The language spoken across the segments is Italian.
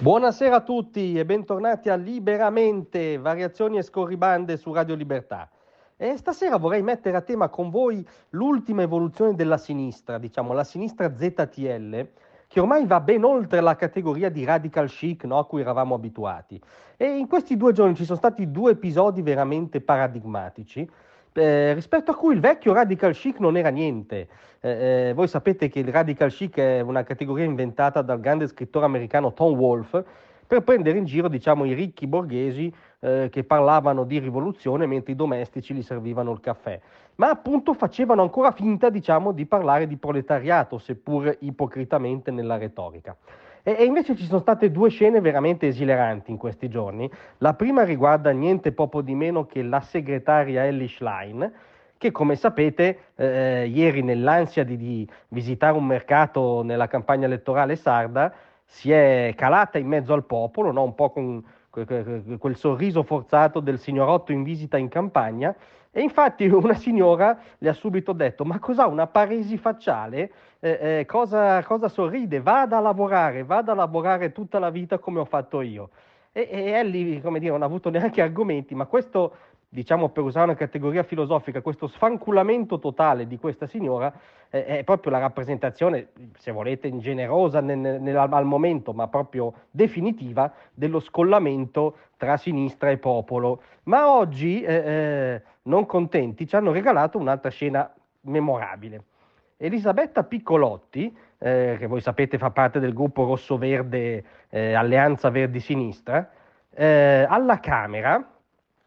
Buonasera a tutti e bentornati a Liberamente, variazioni e scorribande su Radio Libertà. E stasera vorrei mettere a tema con voi l'ultima evoluzione della sinistra, diciamo la sinistra ZTL, che ormai va ben oltre la categoria di radical chic no, a cui eravamo abituati. E in questi due giorni ci sono stati due episodi veramente paradigmatici. Eh, rispetto a cui il vecchio radical chic non era niente. Eh, eh, voi sapete che il radical chic è una categoria inventata dal grande scrittore americano Tom Wolfe per prendere in giro diciamo, i ricchi borghesi eh, che parlavano di rivoluzione mentre i domestici gli servivano il caffè. Ma appunto facevano ancora finta diciamo, di parlare di proletariato, seppur ipocritamente nella retorica. E, e, invece ci sono state due scene veramente esileranti in questi giorni. La prima riguarda niente poco di meno che la segretaria Ellie Schlein, che come sapete eh, ieri nell'ansia di, di, visitare un mercato nella campagna elettorale sarda si è calata in mezzo al popolo, no? un po' con quel sorriso forzato del signorotto in visita in campagna e infatti una signora le ha subito detto: Ma cos'ha una paresi facciale? Eh, eh, cosa, cosa, sorride? Vada a lavorare, vada a lavorare tutta la vita come ho fatto io. E, e Ellie, come dire, non ha avuto neanche argomenti, ma questo diciamo per usare una categoria filosofica, questo sfanculamento totale di questa signora eh, è proprio la rappresentazione, se volete, ingenerosa nel, nel, al momento, ma proprio definitiva, dello scollamento tra sinistra e popolo. Ma oggi, eh, eh, non contenti, ci hanno regalato un'altra scena memorabile. Elisabetta Piccolotti, eh, che voi sapete fa parte del gruppo rosso-verde eh, Alleanza Verdi-Sinistra, eh, alla Camera,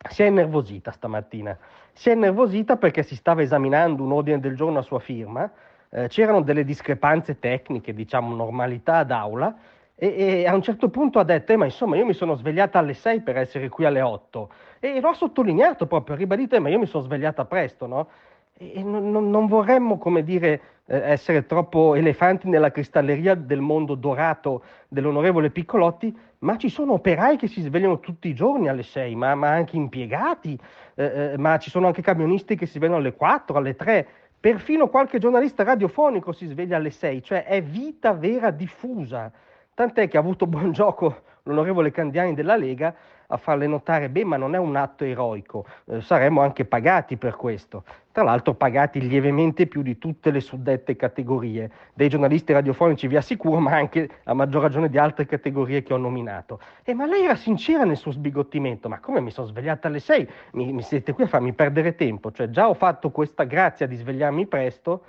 si è innervosita stamattina. Si è innervosita perché si stava esaminando un ordine del giorno a sua firma, eh, c'erano delle discrepanze tecniche, diciamo normalità d'aula, e, e, a un certo punto ha detto, eh, ma insomma io mi sono svegliata alle 6 per essere qui alle 8. E l'ho sottolineato proprio, ribadito, ma io mi sono svegliata presto, no? E non, non, vorremmo, come dire, eh, essere troppo elefanti nella cristalleria del mondo dorato dell'onorevole Piccolotti, ma ci sono operai che si svegliano tutti i giorni alle 6, ma, ma anche impiegati, eh, eh, ma ci sono anche camionisti che si svegliano alle 4, alle 3, perfino qualche giornalista radiofonico si sveglia alle 6, cioè è vita vera diffusa. Tant'è che ha avuto buon gioco l'onorevole Candiani della Lega a farle notare, beh, ma non è un atto eroico, eh, saremmo anche pagati per questo. Tra l'altro pagati lievemente più di tutte le suddette categorie, dei giornalisti radiofonici vi assicuro, ma anche a maggior ragione di altre categorie che ho nominato. Eh, ma lei era sincera nel suo sbigottimento, ma come mi sono svegliata alle sei? Mi, mi siete qui a farmi perdere tempo, cioè già ho fatto questa grazia di svegliarmi presto,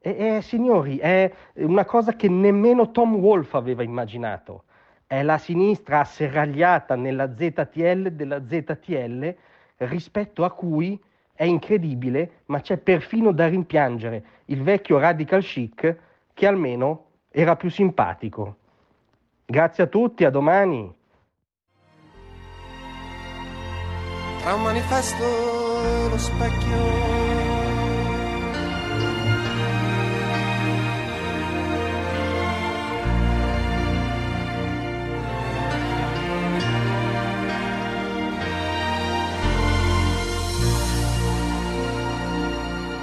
e, e signori, è una cosa che nemmeno Tom Wolfe aveva immaginato è la sinistra asserragliata nella ZTL della ZTL rispetto a cui è incredibile, ma c'è perfino da rimpiangere il vecchio radical chic che almeno era più simpatico. Grazie a tutti, a domani. Tra un manifesto e lo specchio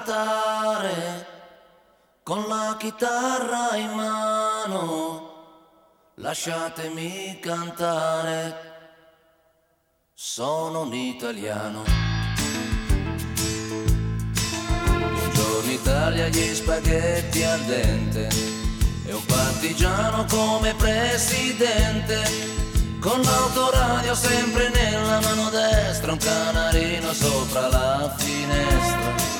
Cantare con la chitarra in mano. Lasciatemi cantare, sono un italiano. Buongiorno Italia, gli spaghetti al dente e un partigiano come presidente. Con l'autoradio sempre nella mano destra, un canarino sopra la finestra.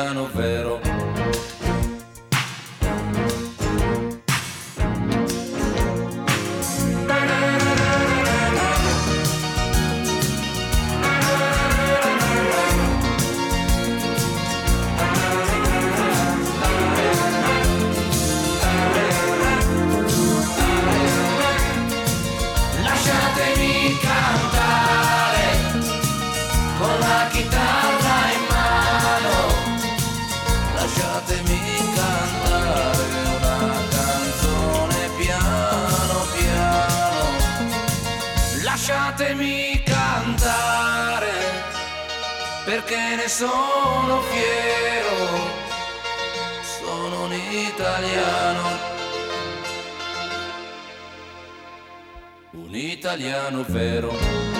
italiano vero. Sono fiero, sono un italiano, un italiano vero.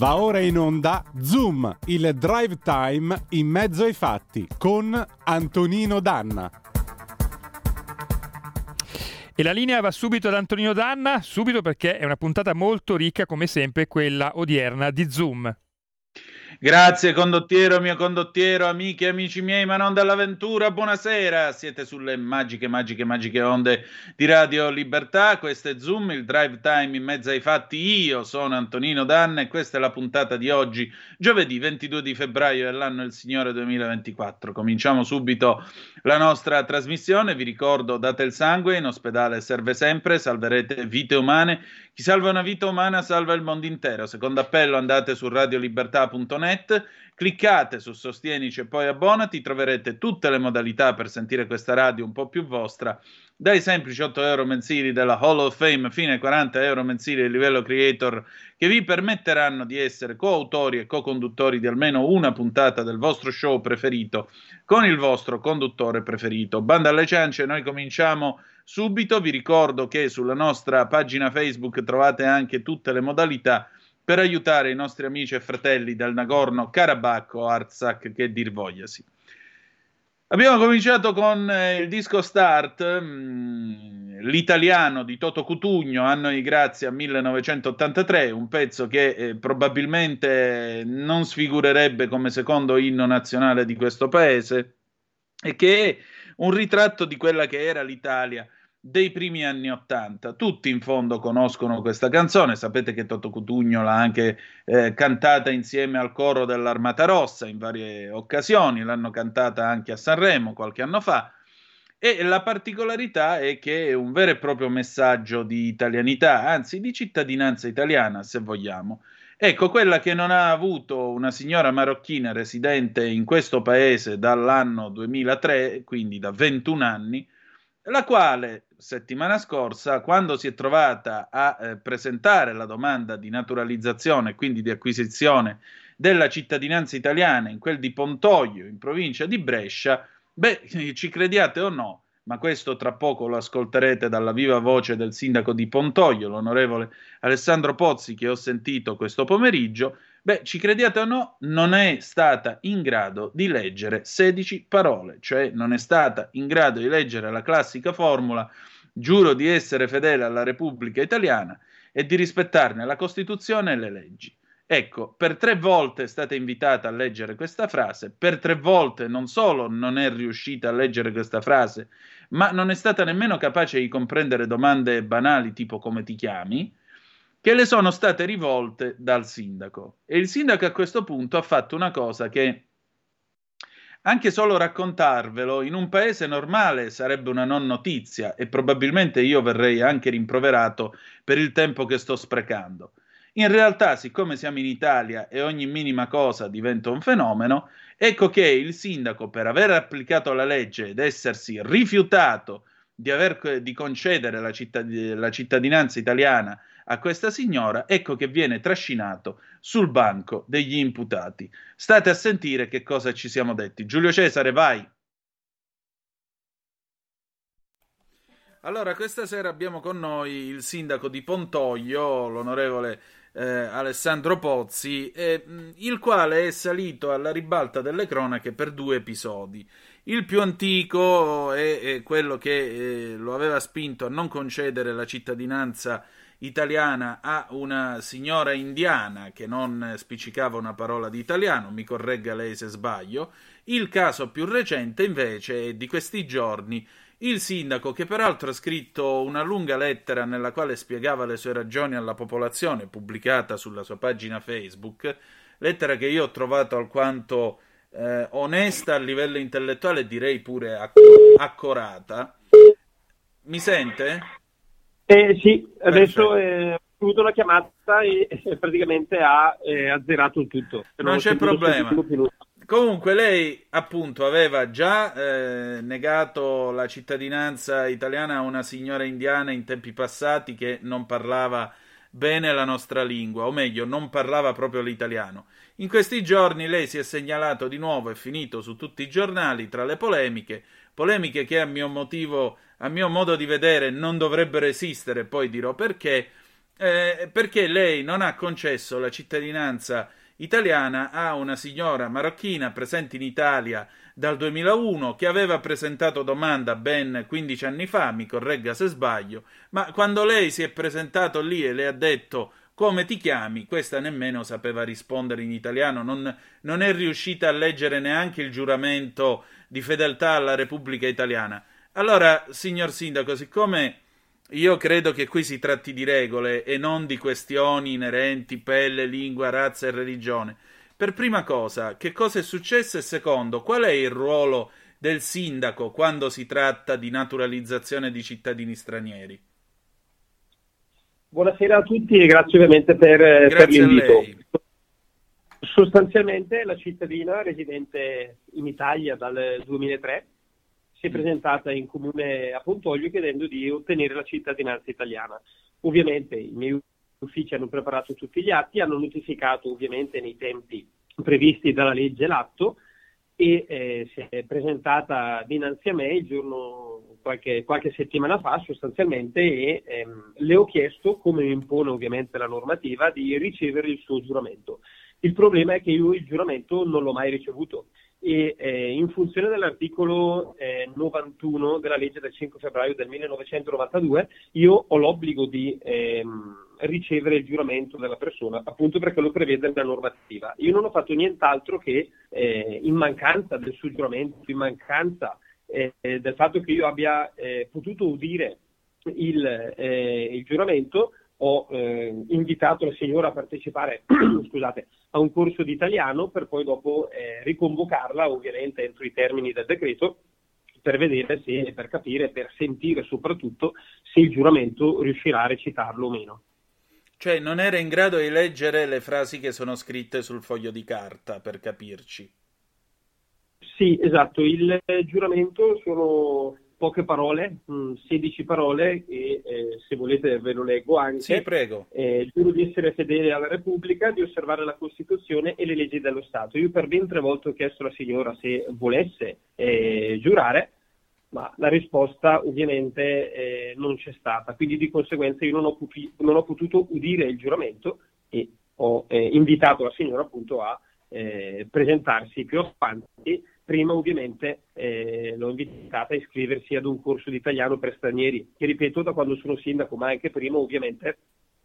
Va ora in onda Zoom, il drive time in mezzo ai fatti con Antonino Danna. E la linea va subito ad Antonino Danna, subito perché è una puntata molto ricca come sempre quella odierna di Zoom. Grazie condottiero, mio condottiero, amiche e amici miei, ma non dall'avventura, buonasera, siete sulle magiche, magiche, magiche onde di Radio Libertà, questo è Zoom, il drive time in mezzo ai fatti, io sono Antonino Danna e questa è la puntata di oggi, giovedì 22 di febbraio dell'anno del Signore 2024. Cominciamo subito la nostra trasmissione, vi ricordo date il sangue, in ospedale serve sempre, salverete vite umane, chi salva una vita umana salva il mondo intero, secondo appello andate su radiolibertà.net www.radioticino.net. Cliccate su Sostienici e poi abbonati, troverete tutte le modalità per sentire questa radio un po' più vostra, dai semplici 8 euro mensili della Hall of Fame fino ai 40 euro mensili del livello creator che vi permetteranno di essere coautori e co-conduttori di almeno una puntata del vostro show preferito con il vostro conduttore preferito. Banda alle ciance, noi cominciamo subito. Vi ricordo che sulla nostra pagina Facebook trovate anche tutte le modalità per aiutare i nostri amici e fratelli del Nagorno-Karabakh o Artsakh, che dir vogliasi. Abbiamo cominciato con eh, il disco Start, mm, l'italiano di Toto Cutugno, anno di grazia 1983, un pezzo che eh, probabilmente non sfigurerebbe come secondo inno nazionale di questo paese e che è un ritratto di quella che era l'Italia dei primi anni Ottanta. Tutti in fondo conoscono questa canzone, sapete che Toto Cutugno l'ha anche eh, cantata insieme al coro dell'Armata Rossa in varie occasioni, l'hanno cantata anche a Sanremo qualche anno fa. E la particolarità è che è un vero e proprio messaggio di italianità, anzi di cittadinanza italiana, se vogliamo. Ecco, quella che non ha avuto una signora marocchina residente in questo paese dall'anno 2003, quindi da 21 anni, la quale settimana scorsa, quando si è trovata a eh, presentare la domanda di naturalizzazione, quindi di acquisizione della cittadinanza italiana in quel di Pontoglio, in provincia di Brescia, beh, ci crediate o no, ma questo tra poco lo ascolterete dalla viva voce del sindaco di Pontoglio, l'onorevole Alessandro Pozzi, che ho sentito questo pomeriggio, Beh, ci crediate o no, non è stata in grado di leggere 16 parole, cioè non è stata in grado di leggere la classica formula giuro di essere fedele alla Repubblica Italiana e di rispettarne la Costituzione e le leggi. Ecco, per tre volte è stata invitata a leggere questa frase, per tre volte non solo non è riuscita a leggere questa frase, ma non è stata nemmeno capace di comprendere domande banali tipo come ti chiami, che le sono state rivolte dal sindaco. E il sindaco a questo punto ha fatto una cosa che anche solo raccontarvelo in un paese normale sarebbe una non notizia e probabilmente io verrei anche rimproverato per il tempo che sto sprecando. In realtà, siccome siamo in Italia e ogni minima cosa diventa un fenomeno, ecco che il sindaco, per aver applicato la legge ed essersi rifiutato di, aver, di concedere la, cittad- la cittadinanza italiana a questa signora, ecco che viene trascinato sul banco degli imputati. State a sentire che cosa ci siamo detti. Giulio Cesare, vai. Allora, questa sera abbiamo con noi il sindaco di Pontoglio, l'onorevole eh, Alessandro Pozzi, eh, il quale è salito alla ribalta delle cronache per due episodi. Il più antico è, è quello che eh, lo aveva spinto a non concedere la cittadinanza italiana a una signora indiana che non spiccicava una parola di italiano, mi corregga lei se sbaglio. Il caso più recente invece è di questi giorni il sindaco, che peraltro ha scritto una lunga lettera nella quale spiegava le sue ragioni alla popolazione, pubblicata sulla sua pagina Facebook, lettera che io ho trovato alquanto eh, onesta a livello intellettuale, direi pure acc- accorata. Mi sente? Eh, sì, adesso eh, ho avuto la chiamata e praticamente ha eh, azzerato il tutto. Non, c'è problema. Comunque lei appunto aveva già eh, negato la cittadinanza italiana a una signora indiana in tempi passati che non parlava bene la nostra lingua, o meglio, non parlava proprio l'italiano. In questi giorni lei si è segnalato di nuovo e finito su tutti i giornali tra le polemiche, polemiche che a mio motivo a mio modo di vedere non dovrebbero esistere, poi dirò perché, eh, perché lei non ha concesso la cittadinanza italiana a una signora marocchina presente in Italia dal 2001 che aveva presentato domanda ben 15 anni fa, mi corregga se sbaglio, ma quando lei si è presentato lì e le ha detto come ti chiami, questa nemmeno sapeva rispondere in italiano, non, non è riuscita a leggere neanche il giuramento di fedeltà alla Repubblica Italiana. Allora, signor Sindaco, siccome io credo che qui si tratti di regole e non di questioni inerenti pelle, lingua, razza e religione, per prima cosa, che cosa è successo e secondo, qual è il ruolo del sindaco quando si tratta di naturalizzazione di cittadini stranieri? Buonasera a tutti e grazie ovviamente per, grazie per l'invito. Sostanzialmente la cittadina residente in Italia dal 2003 si è presentata in comune a Pontoglio chiedendo di ottenere la cittadinanza italiana. Ovviamente i miei uffici hanno preparato tutti gli atti, hanno notificato ovviamente nei tempi previsti dalla legge l'atto e eh, si è presentata dinanzi a me il giorno qualche, qualche settimana fa sostanzialmente e ehm, le ho chiesto, come mi impone ovviamente la normativa, di ricevere il suo giuramento. Il problema è che io il giuramento non l'ho mai ricevuto e eh, in funzione dell'articolo eh, 91 della legge del 5 febbraio del 1992 io ho l'obbligo di ehm, ricevere il giuramento della persona appunto perché lo prevede la normativa. Io non ho fatto nient'altro che eh, in mancanza del suo giuramento, in mancanza eh, del fatto che io abbia eh, potuto udire il, eh, il giuramento, ho eh, invitato la signora a partecipare scusate, a un corso di italiano per poi dopo eh, riconvocarla ovviamente entro i termini del decreto per vedere se, per capire, per sentire soprattutto se il giuramento riuscirà a recitarlo o meno. Cioè non era in grado di leggere le frasi che sono scritte sul foglio di carta, per capirci. Sì, esatto, il giuramento sono poche parole, 16 mm, parole e eh, se volete ve lo leggo anche. Sì, prego. Eh, giuro di essere fedele alla Repubblica, di osservare la Costituzione e le leggi dello Stato. Io per ben tre volte ho chiesto alla signora se volesse eh, giurare, ma la risposta ovviamente eh, non c'è stata, quindi di conseguenza io non ho, puti- non ho potuto udire il giuramento e ho eh, invitato la signora appunto a eh, presentarsi più avanti Prima ovviamente eh, l'ho invitata a iscriversi ad un corso di italiano per stranieri, che ripeto da quando sono sindaco, ma anche prima ovviamente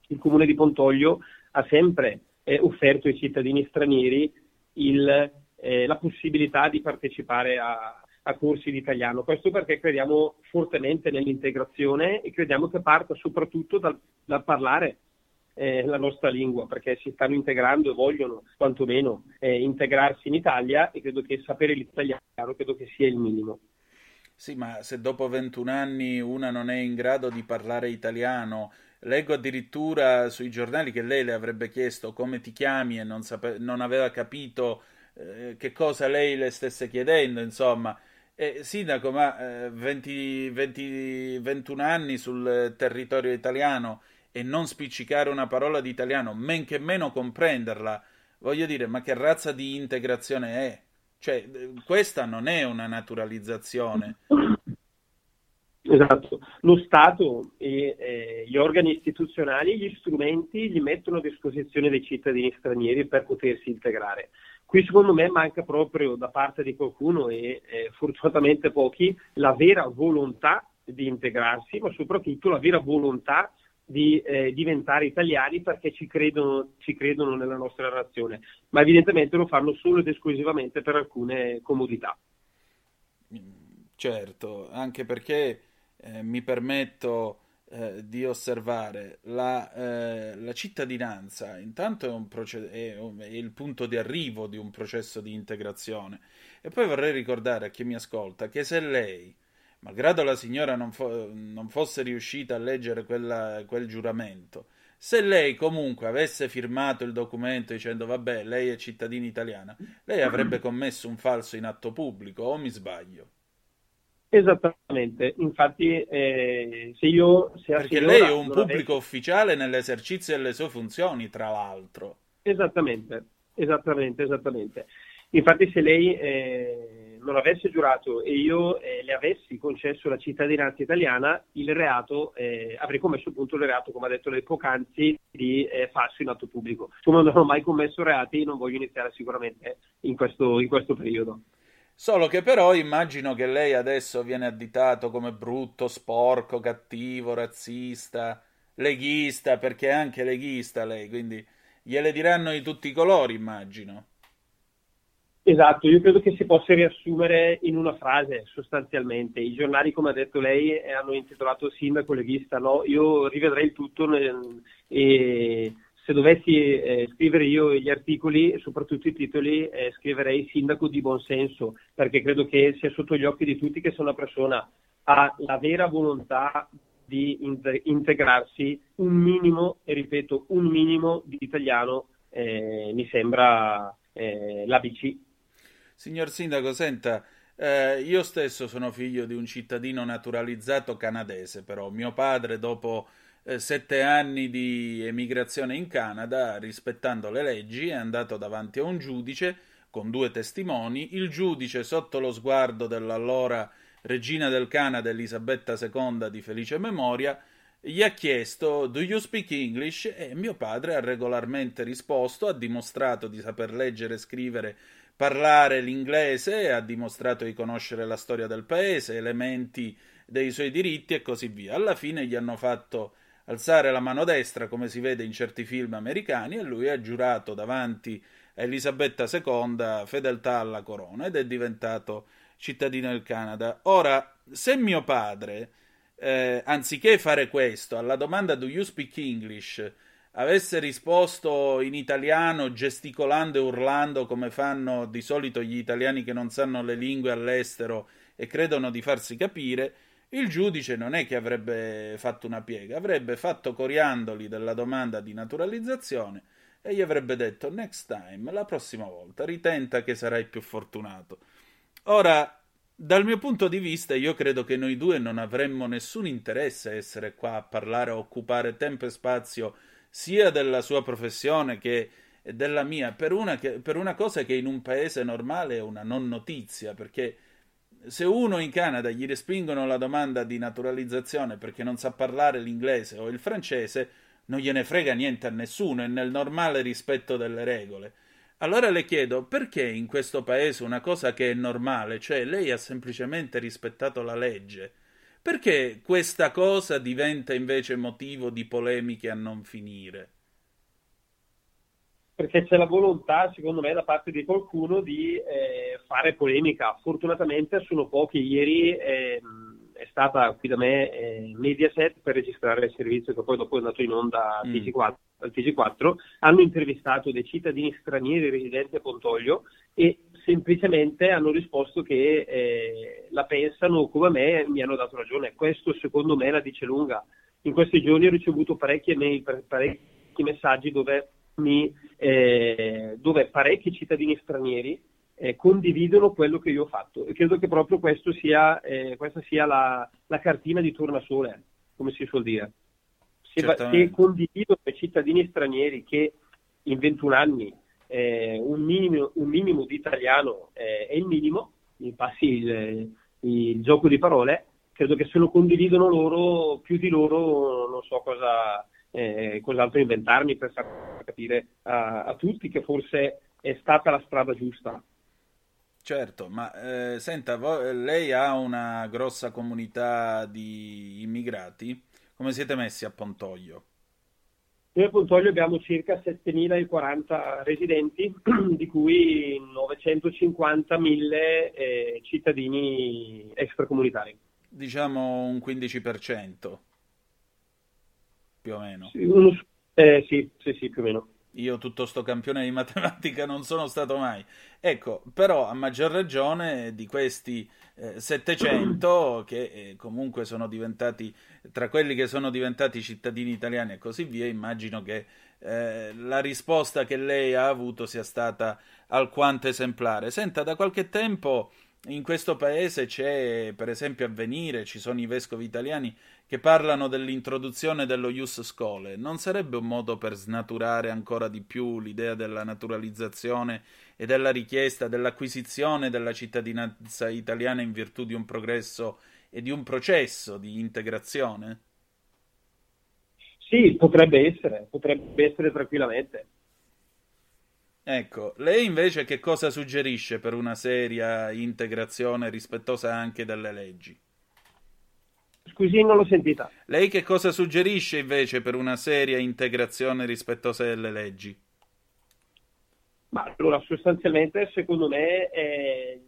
il comune di Pontoglio ha sempre eh, offerto ai cittadini stranieri il, eh, la possibilità di partecipare a, a corsi di italiano. Questo perché crediamo fortemente nell'integrazione e crediamo che parta soprattutto dal, dal parlare eh, la nostra lingua perché si stanno integrando e vogliono quantomeno eh, integrarsi in Italia e credo che sapere l'italiano credo che sia il minimo. Sì, ma se dopo 21 anni una non è in grado di parlare italiano, leggo addirittura sui giornali che lei le avrebbe chiesto come ti chiami e non, sape- non aveva capito eh, che cosa lei le stesse chiedendo, insomma. Eh, sindaco, ma 20, 20, 21 anni sul territorio italiano e non spiccicare una parola di italiano, men che meno comprenderla, voglio dire, ma che razza di integrazione è? Cioè, questa non è una naturalizzazione. Esatto, lo Stato e eh, gli organi istituzionali, gli strumenti li mettono a disposizione dei cittadini stranieri per potersi integrare. Qui secondo me manca proprio da parte di qualcuno e eh, fortunatamente pochi la vera volontà di integrarsi, ma soprattutto la vera volontà di eh, diventare italiani perché ci credono, ci credono nella nostra nazione, ma evidentemente lo fanno solo ed esclusivamente per alcune comodità. Certo, anche perché eh, mi permetto eh, di osservare la, eh, la, cittadinanza, intanto è, un proce- è, un, è il punto di arrivo di un processo di integrazione. E poi vorrei ricordare a chi mi ascolta che se lei malgrado la signora non, fo- non fosse riuscita a leggere quella, quel giuramento, se lei comunque avesse firmato il documento dicendo vabbè, lei è cittadina italiana, lei avrebbe commesso un falso in atto pubblico, o mi sbaglio? Esattamente, infatti eh, se io... Se Perché lei è un pubblico avessi... ufficiale nell'esercizio delle sue funzioni, tra l'altro. Esattamente, esattamente, esattamente. Infatti se lei... Eh non avesse giurato e io eh, le avessi concesso la cittadinanza italiana, il reato, eh, avrei commesso appunto il reato, come ha detto lei poc'anzi, di eh, falso in atto pubblico. Come non ho mai commesso reati, non voglio iniziare sicuramente in questo, in questo periodo. Solo che però immagino che lei adesso viene additato come brutto, sporco, cattivo, razzista, leghista, perché è anche leghista lei, quindi gliele diranno di tutti i colori, immagino. Esatto, io credo che si possa riassumere in una frase sostanzialmente. I giornali, come ha detto lei, eh, hanno intitolato Sindaco leghista, no? Io rivedrei il tutto nel, e se dovessi eh, scrivere io gli articoli, soprattutto i titoli, eh, scriverei Sindaco di buonsenso, perché credo che sia sotto gli occhi di tutti che se una persona ha la vera volontà di integrarsi un minimo, e ripeto, un minimo di italiano eh, mi sembra eh, l'ABC. Signor Sindaco, senta, eh, io stesso sono figlio di un cittadino naturalizzato canadese, però mio padre dopo eh, sette anni di emigrazione in Canada, rispettando le leggi, è andato davanti a un giudice con due testimoni. Il giudice, sotto lo sguardo dell'allora regina del Canada Elisabetta II di felice memoria, gli ha chiesto Do you speak English? e mio padre ha regolarmente risposto, ha dimostrato di saper leggere e scrivere, parlare l'inglese, ha dimostrato di conoscere la storia del paese, elementi dei suoi diritti e così via. Alla fine gli hanno fatto alzare la mano destra, come si vede in certi film americani, e lui ha giurato davanti a Elisabetta II fedeltà alla corona ed è diventato cittadino del Canada. Ora, se mio padre eh, anziché fare questo, alla domanda do you speak English, avesse risposto in italiano gesticolando e urlando come fanno di solito gli italiani che non sanno le lingue all'estero e credono di farsi capire, il giudice non è che avrebbe fatto una piega, avrebbe fatto coriandoli della domanda di naturalizzazione e gli avrebbe detto next time, la prossima volta, ritenta che sarai più fortunato. Ora, dal mio punto di vista, io credo che noi due non avremmo nessun interesse a essere qua a parlare, a occupare tempo e spazio sia della sua professione che della mia, per una, che, per una cosa che in un paese normale è una non notizia, perché se uno in Canada gli respingono la domanda di naturalizzazione perché non sa parlare l'inglese o il francese, non gliene frega niente a nessuno, è nel normale rispetto delle regole. Allora le chiedo perché in questo paese una cosa che è normale, cioè lei ha semplicemente rispettato la legge, perché questa cosa diventa invece motivo di polemiche a non finire? Perché c'è la volontà, secondo me, da parte di qualcuno di eh, fare polemica. Fortunatamente sono pochi. Ieri eh, è stata qui da me eh, Mediaset per registrare il servizio che poi dopo è andato in onda a mm. TG4 al TG4, hanno intervistato dei cittadini stranieri residenti a Pontoglio e semplicemente hanno risposto che eh, la pensano come me e mi hanno dato ragione. Questo secondo me la dice lunga. In questi giorni ho ricevuto parecchie mail, parecchi messaggi dove, mi, eh, dove parecchi cittadini stranieri eh, condividono quello che io ho fatto e credo che proprio sia, eh, questa sia la, la cartina di tornasole, come si suol dire se, se condivido con i cittadini stranieri che in 21 anni eh, un, minimo, un, minimo, di italiano eh, è il minimo, mi passi il, il, gioco di parole, credo che se lo condividono loro, più di loro non so cosa, eh, cos'altro inventarmi per far capire a, a, tutti che forse è stata la strada giusta. Certo, ma eh, senta, lei ha una grossa comunità di immigrati? Come siete messi a Pontoglio? Noi a Pontoglio abbiamo circa 7.040 residenti, di cui 950.000 eh, cittadini extracomunitari. Diciamo un 15%, più o meno. Sì, uno, eh, sì, sì, sì, più o meno. Io tutto sto campione di matematica non sono stato mai. Ecco, però a maggior ragione di questi eh, 700 che eh, comunque sono diventati tra quelli che sono diventati cittadini italiani e così via, immagino che eh, la risposta che lei ha avuto sia stata alquanto esemplare. Senta, da qualche tempo in questo paese c'è, per esempio, Avvenire, ci sono i vescovi italiani che parlano dell'introduzione dello ius schole. Non sarebbe un modo per snaturare ancora di più l'idea della naturalizzazione e della richiesta dell'acquisizione della cittadinanza italiana in virtù di un progresso e di un processo di integrazione? Sì, potrebbe essere, potrebbe essere tranquillamente. Ecco, lei invece che cosa suggerisce per una seria integrazione rispettosa anche delle leggi? Scusi, non l'ho sentita. Lei che cosa suggerisce invece per una seria integrazione rispettosa delle leggi? Ma allora, sostanzialmente, secondo me, eh,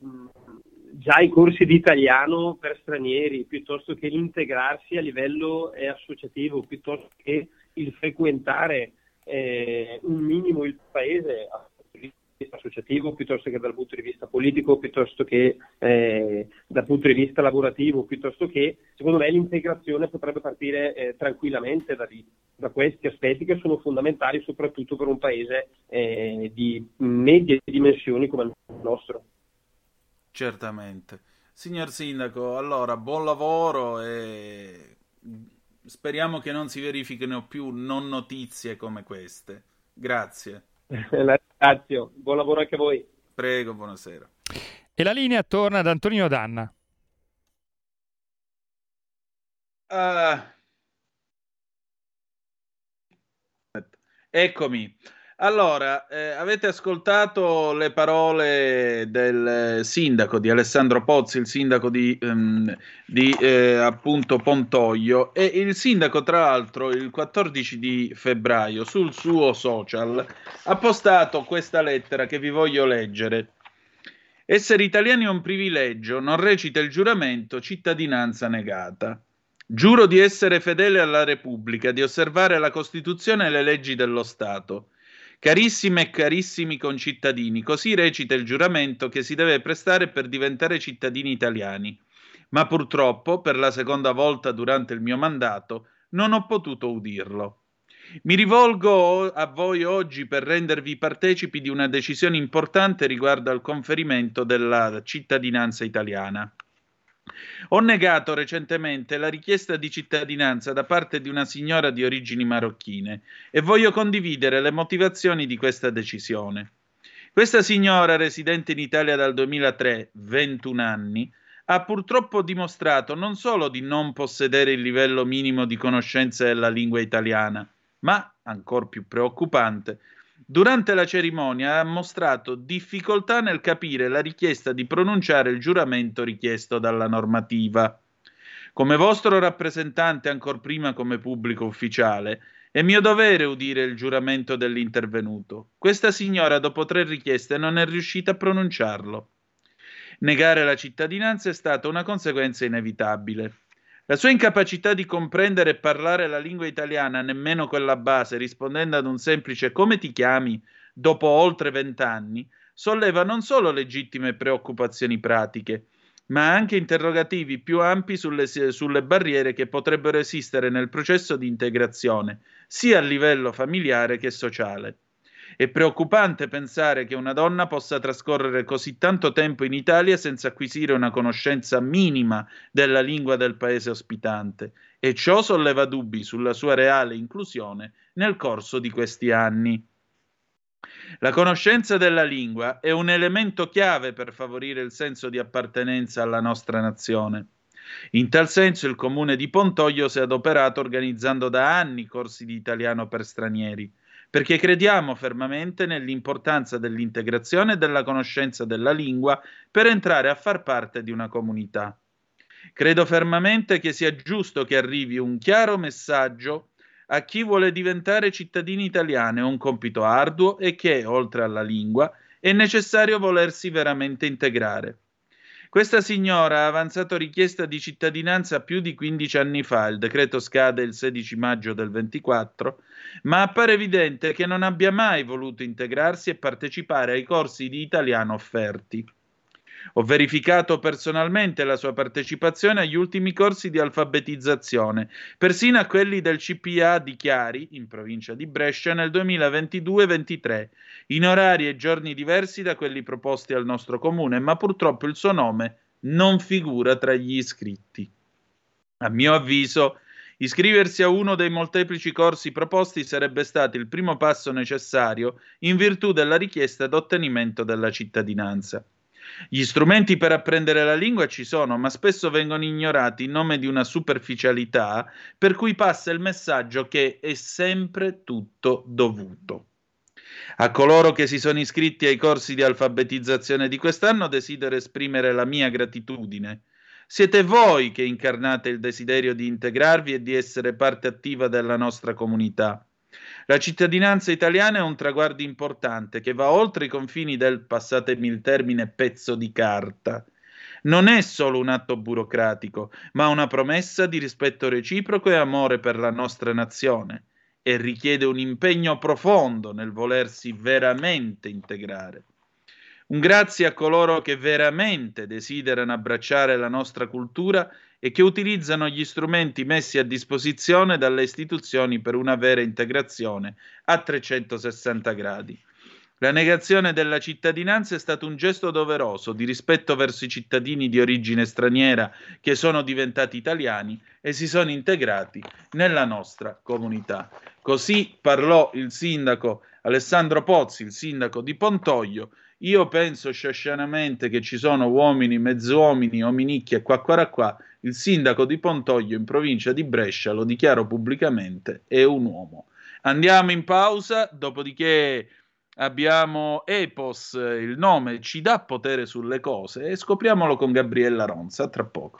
già i corsi di italiano per stranieri, piuttosto che l'integrarsi a livello eh, associativo, piuttosto che il frequentare eh, un minimo il paese associativo, piuttosto che dal punto di vista politico, piuttosto che eh, dal punto di vista lavorativo, piuttosto che, secondo me, l'integrazione potrebbe partire eh, tranquillamente da, lì, da, questi aspetti che sono fondamentali soprattutto per un paese eh, di medie dimensioni come il nostro. Certamente. Signor Sindaco, allora buon lavoro e speriamo che non si verifichino più non notizie come queste. Grazie. La ringrazio, buon lavoro anche a voi. Prego, buonasera. E la linea torna ad Antonino Danna. Uh, eccomi. Allora, eh, avete ascoltato le parole del sindaco di Alessandro Pozzi, il sindaco di, ehm, di eh, appunto Pontoglio e il sindaco tra l'altro il 14 di febbraio sul suo social ha postato questa lettera che vi voglio leggere. Essere italiani è un privilegio, non recita il giuramento, cittadinanza negata. Giuro di essere fedele alla Repubblica, di osservare la Costituzione e le leggi dello Stato Carissime e carissimi concittadini, così recita il giuramento che si deve prestare per diventare cittadini italiani. Ma purtroppo, per la seconda volta durante il mio mandato, non ho potuto udirlo. Mi rivolgo a voi oggi per rendervi partecipi di una decisione importante riguardo al conferimento della cittadinanza italiana. Ho negato recentemente la richiesta di cittadinanza da parte di una signora di origini marocchine e voglio condividere le motivazioni di questa decisione. Questa signora, residente in Italia dal 2003, 21 anni, ha purtroppo dimostrato non solo di non possedere il livello minimo di conoscenza della lingua italiana, ma, ancor più preoccupante, Durante la cerimonia ha mostrato difficoltà nel capire la richiesta di pronunciare il giuramento richiesto dalla normativa. Come vostro rappresentante, ancor prima come pubblico ufficiale, è mio dovere udire il giuramento dell'intervenuto. Questa signora, dopo tre richieste, non è riuscita a pronunciarlo. Negare la cittadinanza è stata una conseguenza inevitabile. La sua incapacità di comprendere e parlare la lingua italiana, nemmeno quella base, rispondendo ad un semplice come ti chiami dopo oltre vent'anni, solleva non solo legittime preoccupazioni pratiche, ma anche interrogativi più ampi sulle, sulle, barriere che potrebbero esistere nel processo di integrazione, sia a livello familiare che sociale. È preoccupante pensare che una donna possa trascorrere così tanto tempo in Italia senza acquisire una conoscenza minima della lingua del paese ospitante e ciò solleva dubbi sulla sua reale inclusione nel corso di questi anni. La conoscenza della lingua è un elemento chiave per favorire il senso di appartenenza alla nostra nazione. In tal senso il comune di Pontoglio si è adoperato organizzando da anni corsi di italiano per stranieri perché crediamo fermamente nell'importanza dell'integrazione e della conoscenza della lingua per entrare a far parte di una comunità. Credo fermamente che sia giusto che arrivi un chiaro messaggio a chi vuole diventare cittadini italiani, è un compito arduo e che, oltre alla lingua, è necessario volersi veramente integrare. Questa signora ha avanzato richiesta di cittadinanza più di 15 anni fa, il decreto scade il 16 maggio del 24, ma appare evidente che non abbia mai voluto integrarsi e partecipare ai corsi di italiano offerti. Ho verificato personalmente la sua partecipazione agli ultimi corsi di alfabetizzazione, persino a quelli del CPA di Chiari, in provincia di Brescia, nel 2022-23, in orari e giorni diversi da quelli proposti al nostro comune, ma purtroppo il suo nome non figura tra gli iscritti. A mio avviso, iscriversi a uno dei molteplici corsi proposti sarebbe stato il primo passo necessario in virtù della richiesta d'ottenimento della cittadinanza. Gli strumenti per apprendere la lingua ci sono, ma spesso vengono ignorati in nome di una superficialità per cui passa il messaggio che è sempre tutto dovuto. A coloro che si sono iscritti ai corsi di alfabetizzazione di quest'anno desidero esprimere la mia gratitudine. Siete voi che incarnate il desiderio di integrarvi e di essere parte attiva della nostra comunità. La cittadinanza italiana è un traguardo importante che va oltre i confini del, passatemi il termine, pezzo di carta. Non è solo un atto burocratico, ma una promessa di rispetto reciproco e amore per la nostra nazione. e richiede un impegno profondo nel volersi veramente integrare. Un grazie a coloro che veramente desiderano abbracciare la nostra cultura e che utilizzano gli strumenti messi a disposizione dalle istituzioni per una vera integrazione a 360 gradi. La negazione della cittadinanza è stato un gesto doveroso di rispetto verso i cittadini di origine straniera che sono diventati italiani e si sono integrati nella nostra comunità. Così parlò il sindaco Alessandro Pozzi, il sindaco di Pontoglio. Io penso sciascianamente che ci sono uomini, mezzuomini, ominicchie qua qua qua. Il sindaco di Pontoglio in provincia di Brescia, lo dichiaro pubblicamente, è un uomo. Andiamo in pausa, dopodiché abbiamo Epos, il nome ci dà potere sulle cose e scopriamolo con Gabriella Ronza tra poco.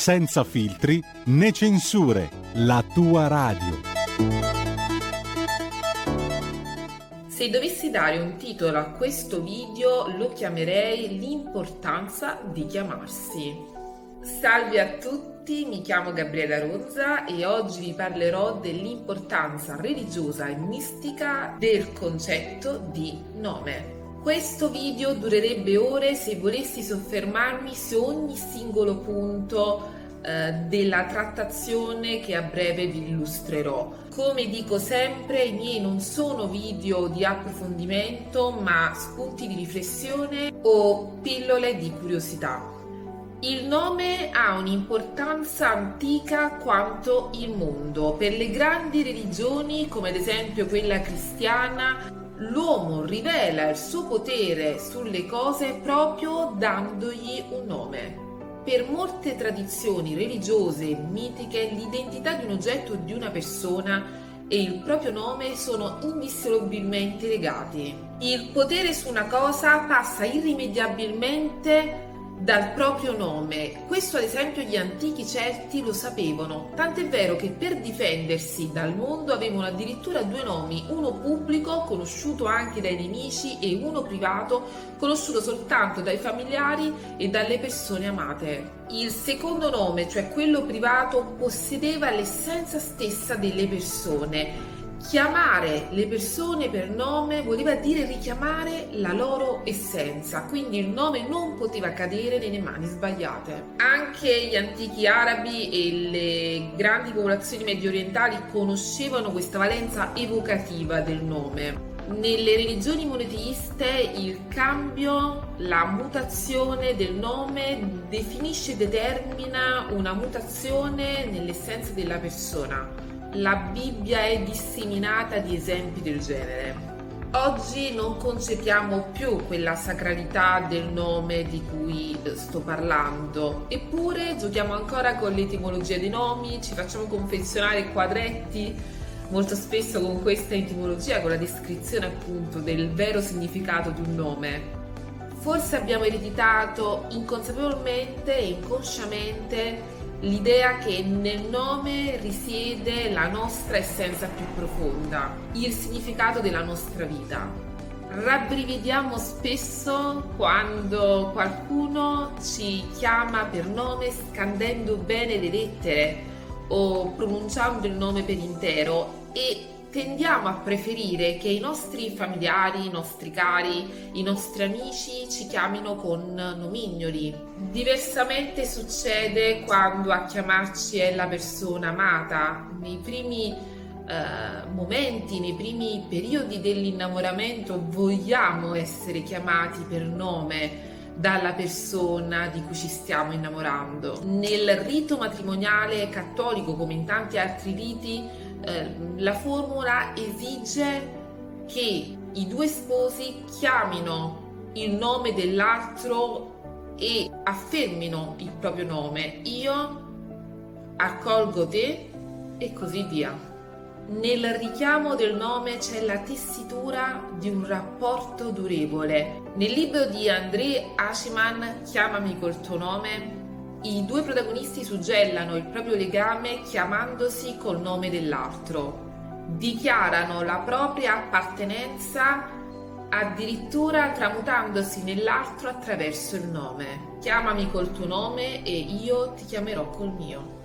senza filtri né censure, la tua radio. Se dovessi dare un titolo a questo video lo chiamerei L'importanza di chiamarsi. Salve a tutti, mi chiamo Gabriela Rozza e oggi vi parlerò dell'importanza religiosa e mistica del concetto di nome. Questo video durerebbe ore se volessi soffermarmi su ogni singolo punto eh, della trattazione che a breve vi illustrerò. Come dico sempre, i miei non sono video di approfondimento, ma spunti di riflessione o pillole di curiosità. Il nome ha un'importanza antica quanto il mondo. Per le grandi religioni, come ad esempio quella cristiana, l'uomo rivela il suo potere sulle cose proprio dandogli un nome. Per molte tradizioni religiose e mitiche l'identità di un oggetto o di una persona e il proprio nome sono indissolubilmente legati. Il potere su una cosa passa irrimediabilmente dal proprio nome. Questo ad esempio gli antichi Celti lo sapevano, tant'è vero che per difendersi dal mondo avevano addirittura due nomi, uno pubblico conosciuto anche dai nemici e uno privato conosciuto soltanto dai familiari e dalle persone amate. Il secondo nome, cioè quello privato, possedeva l'essenza stessa delle persone Chiamare le persone per nome voleva dire richiamare la loro essenza, quindi il nome non poteva cadere nelle mani sbagliate. Anche gli antichi arabi e le grandi popolazioni medio orientali conoscevano questa valenza evocativa del nome. Nelle religioni monoteiste il cambio, la mutazione del nome definisce e determina una mutazione nell'essenza della persona la Bibbia è disseminata di esempi del genere. Oggi non concepiamo più quella sacralità del nome di cui sto parlando, eppure giochiamo ancora con l'etimologia dei nomi, ci facciamo confezionare quadretti molto spesso con questa etimologia, con la descrizione appunto del vero significato di un nome. Forse abbiamo ereditato inconsapevolmente e inconsciamente l'idea che nel nome risiede la nostra essenza più profonda, il significato della nostra vita. Rabbrividiamo spesso quando qualcuno ci chiama per nome scandendo bene le lettere o pronunciando il nome per intero e tendiamo a preferire che i nostri familiari, i nostri cari, i nostri amici ci chiamino con nomignoli. Diversamente succede quando a chiamarci è la persona amata. Nei primi eh, momenti, nei primi periodi dell'innamoramento vogliamo essere chiamati per nome dalla persona di cui ci stiamo innamorando. Nel rito matrimoniale cattolico, come in tanti altri riti, eh, la formula esige che i due sposi chiamino il nome dell'altro e affermino il proprio nome. Io accolgo te e così via. Nel richiamo del nome c'è la tessitura di un rapporto durevole. Nel libro di André Aciman, Chiamami col tuo nome, i due protagonisti suggellano il proprio legame chiamandosi col nome dell'altro. Dichiarano la propria appartenenza addirittura tramutandosi nell'altro attraverso il nome. Chiamami col tuo nome e io ti chiamerò col mio.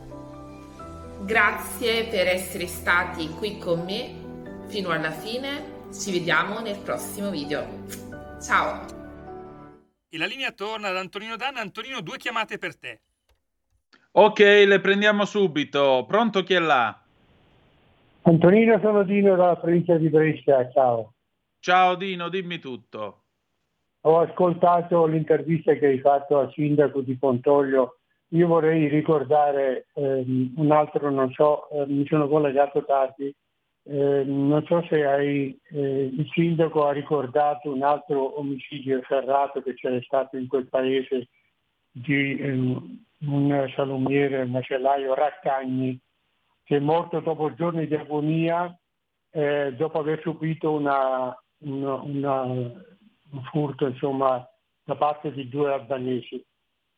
Grazie per essere stati qui con me fino alla fine. Ci vediamo nel prossimo video. Ciao! E la linea torna ad Antonino Danna. Antonino, due chiamate per te. Ok, le prendiamo subito. Pronto chi è là? Antonino sono Dino dalla provincia di Brescia, ciao. Ciao Dino, dimmi tutto. Ho ascoltato l'intervista che hai fatto al sindaco di Pontoglio io vorrei ricordare ehm, un altro, non so, eh, mi sono collegato tardi, eh, non so se hai, eh, il sindaco ha ricordato un altro omicidio ferrato che c'era stato in quel paese di ehm, un salumiere, un macellaio, Raccagni, che è morto dopo giorni di agonia eh, dopo aver subito una, una, una, un furto insomma, da parte di due albanesi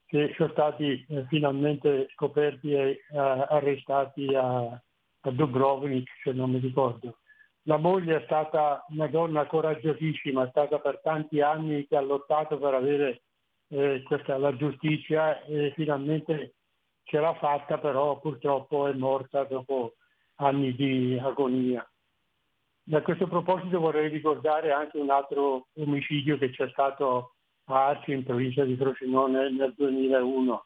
che sono stati eh, finalmente scoperti e eh, arrestati a, a Dubrovnik, se non mi ricordo. La moglie è stata una donna coraggiosissima, è stata per tanti anni che ha lottato per avere eh, questa, la giustizia e finalmente ce l'ha fatta, però purtroppo è morta dopo anni di agonia. Da questo proposito vorrei ricordare anche un altro omicidio che c'è stato Arci in provincia di Frosinone nel 2001.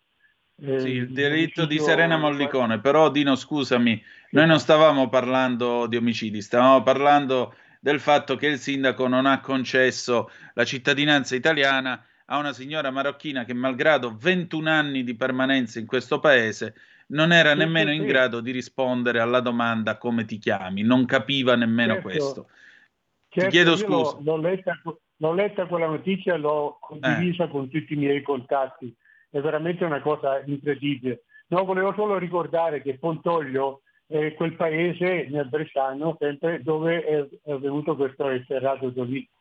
Eh, sì, il delitto di Serena Mollicone, però Dino scusami, noi non stavamo parlando di omicidi, stavamo parlando del fatto che il sindaco non ha concesso la cittadinanza italiana a una signora marocchina che malgrado 21 anni di permanenza in questo paese non era nemmeno in grado di rispondere alla domanda come ti chiami, non capiva nemmeno certo, questo. Certo, ti chiedo scusa. L'ho, l'ho letta l'ho letta quella notizia e l'ho condivisa eh. con tutti i miei contatti. È veramente una cosa incredibile. No, volevo solo ricordare che Pontoglio è quel paese nel Bresciano sempre dove è, avvenuto questo efferrato delitto.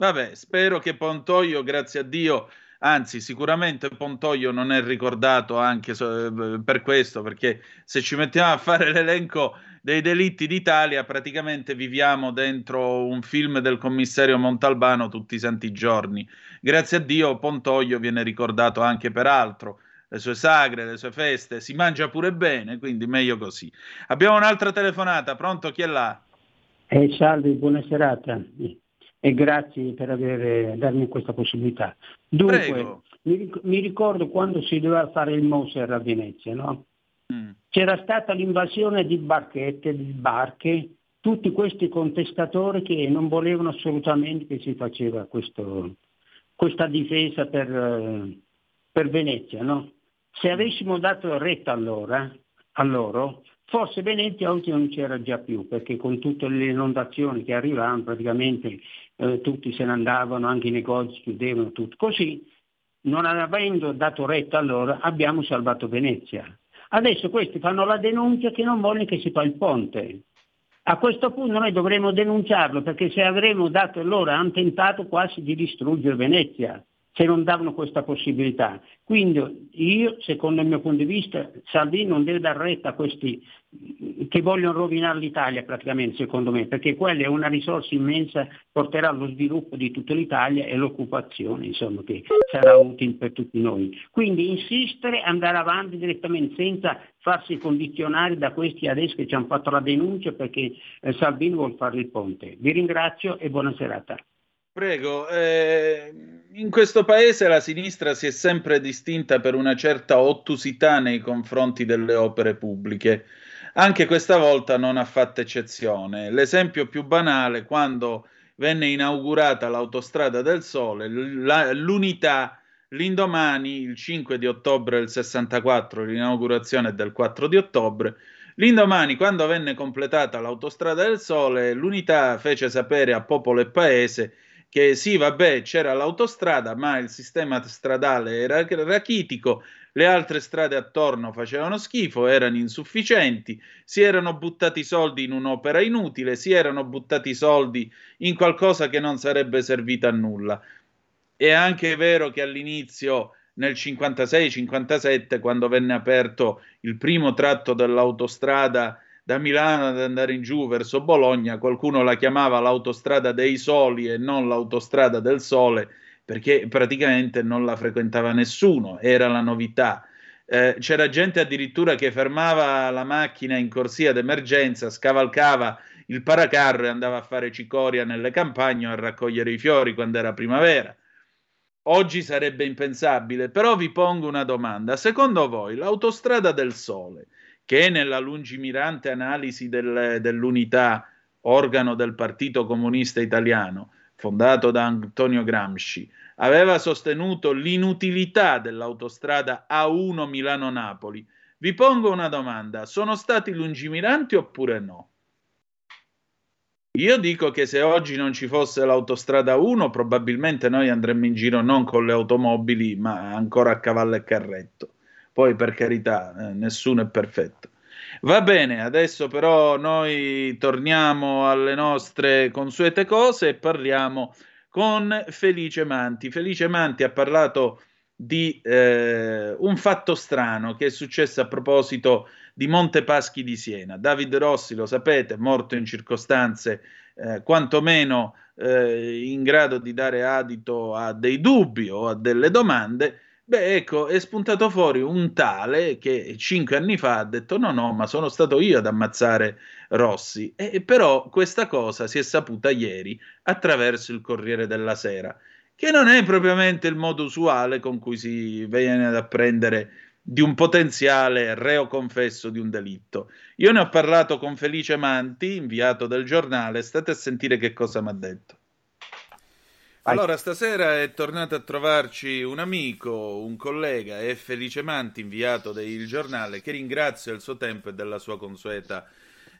Vabbè, spero che Pontoglio, grazie a Dio, anzi sicuramente Pontoglio non è ricordato anche per questo, perché se ci mettiamo a fare l'elenco dei delitti d'Italia, praticamente viviamo dentro un film del commissario Montalbano tutti i santi giorni. Grazie a Dio Pontoglio viene ricordato anche per altro, le sue sagre, le sue feste, si mangia pure bene, quindi meglio così. Abbiamo un'altra telefonata, pronto? Chi è là? Eh, salve, buona serata e grazie per aver, darmi questa possibilità. Dunque, mi, mi, ricordo quando si doveva fare il Moser a Venezia, no? Mm. C'era stata l'invasione di barchette, di barche, tutti questi contestatori che non volevano assolutamente che si faceva questo, questa difesa per, per Venezia. No? Se avessimo dato retta allora, a loro, forse Venezia oggi non c'era già più, perché con tutte le inondazioni che arrivavano praticamente eh, tutti se ne andavano, anche i negozi chiudevano, tutto. Così, non avendo dato retta allora, abbiamo salvato Venezia. Adesso questi fanno la denuncia che non vogliono che si fa il ponte. A questo punto noi dovremmo denunciarlo perché se avremmo dato loro, hanno tentato quasi di distruggere Venezia se non davano questa possibilità. Quindi io, secondo il mio punto di vista, Salvini non deve dar retta a questi che vogliono rovinare l'Italia praticamente, secondo me, perché quella è una risorsa immensa, porterà allo sviluppo di tutta l'Italia e l'occupazione, insomma, che sarà utile per tutti noi. Quindi insistere, andare avanti direttamente senza farsi condizionare da questi adesso che ci hanno fatto la denuncia perché eh, Salvini vuole fare il ponte. Vi ringrazio e buona serata. Prego, eh, in questo paese la sinistra si è sempre distinta per una certa ottusità nei confronti delle opere pubbliche. Anche questa volta non ha fatto eccezione. L'esempio più banale, quando venne inaugurata l'autostrada del Sole, la, l'unità, l'indomani, il 5 di ottobre del 64, l'inaugurazione del 4 di ottobre, l'indomani, quando venne completata l'autostrada del Sole, l'unità fece sapere a popolo e paese che sì, vabbè, c'era l'autostrada, ma il sistema stradale era rachitico, le altre strade attorno facevano schifo, erano insufficienti, si erano buttati soldi in un'opera inutile, si erano buttati soldi in qualcosa che non sarebbe servito a nulla. È anche vero che all'inizio nel 56-57, quando venne aperto il primo tratto dell'autostrada da Milano ad andare in giù verso Bologna, qualcuno la chiamava l'autostrada dei soli e non l'autostrada del sole, perché praticamente non la frequentava nessuno, era la novità. Eh, c'era gente addirittura che fermava la macchina in corsia d'emergenza, scavalcava il paracarro e andava a fare cicoria nelle campagne o a raccogliere i fiori quando era primavera. Oggi sarebbe impensabile, però vi pongo una domanda. Secondo voi l'autostrada del sole che nella lungimirante analisi del, dell'unità, organo del Partito Comunista Italiano, fondato da Antonio Gramsci, aveva sostenuto l'inutilità dell'autostrada A1 Milano-Napoli. Vi pongo una domanda, sono stati lungimiranti oppure no? Io dico che se oggi non ci fosse l'autostrada 1, probabilmente noi andremmo in giro non con le automobili, ma ancora a cavallo e carretto. Poi per carità, eh, nessuno è perfetto. Va bene, adesso però noi torniamo alle nostre consuete cose e parliamo con Felice Manti. Felice Manti ha parlato di eh, un fatto strano che è successo a proposito di Montepaschi di Siena. David Rossi, lo sapete, morto in circostanze eh, quantomeno eh, in grado di dare adito a dei dubbi o a delle domande Beh, ecco, è spuntato fuori un tale che cinque anni fa ha detto no, no, ma sono stato io ad ammazzare Rossi. E, però questa cosa si è saputa ieri attraverso il Corriere della Sera, che non è propriamente il modo usuale con cui si viene ad apprendere di un potenziale reo confesso di un delitto. Io ne ho parlato con Felice Manti, inviato del giornale, state a sentire che cosa mi ha detto. Allora, stasera è tornato a trovarci un amico, un collega, è Felice Manti, inviato del giornale, che ringrazio del suo tempo e della sua consueta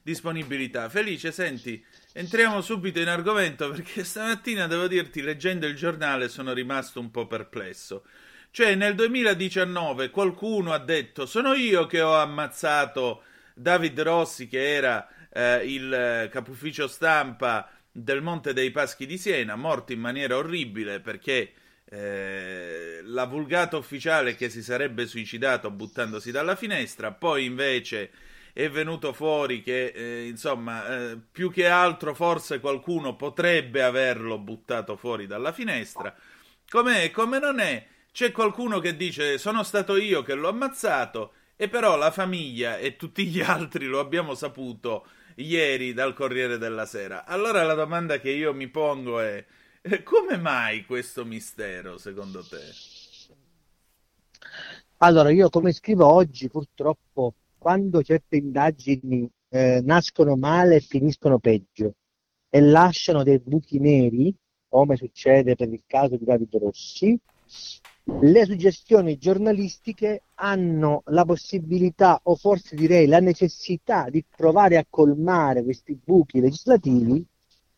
disponibilità. Felice, senti, entriamo subito in argomento perché stamattina, devo dirti, leggendo il giornale sono rimasto un po' perplesso. Cioè, nel 2019 qualcuno ha detto sono io che ho ammazzato David Rossi, che era eh, il capufficio stampa del Monte dei Paschi di Siena, morto in maniera orribile perché eh, la vulgata ufficiale che si sarebbe suicidato buttandosi dalla finestra, poi invece è venuto fuori che eh, insomma eh, più che altro forse qualcuno potrebbe averlo buttato fuori dalla finestra. Com'è? Come non è? C'è qualcuno che dice sono stato io che l'ho ammazzato e però la famiglia e tutti gli altri lo abbiamo saputo ieri dal Corriere della Sera. Allora la domanda che io mi pongo è eh, come mai questo mistero secondo te? Allora, io come scrivo oggi, purtroppo, quando certe indagini eh, nascono male e finiscono peggio e lasciano dei buchi neri, come succede per il caso di Davide Rossi, le suggestioni giornalistiche hanno la possibilità o forse direi la necessità di provare a colmare questi buchi legislativi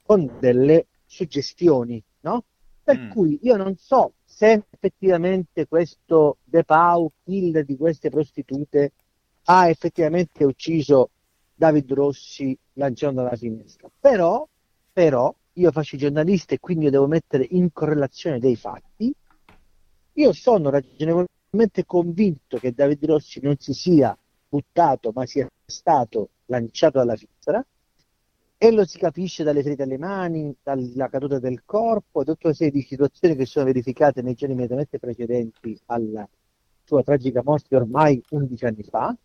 con delle suggestioni, no? Per mm. cui io non so se effettivamente questo De Pau, killer di queste prostitute, ha effettivamente ucciso David Rossi lanciando dalla finestra. Però, però, io faccio giornalista e quindi io devo mettere in correlazione dei fatti io sono ragionevolmente convinto che Davide Rossi non si sia buttato, ma sia stato lanciato dalla finestra e lo si capisce dalle ferite alle mani, dalla caduta del corpo, da tutta una serie di situazioni che sono verificate nei giorni immediatamente precedenti alla sua tragica morte ormai 11 anni fa.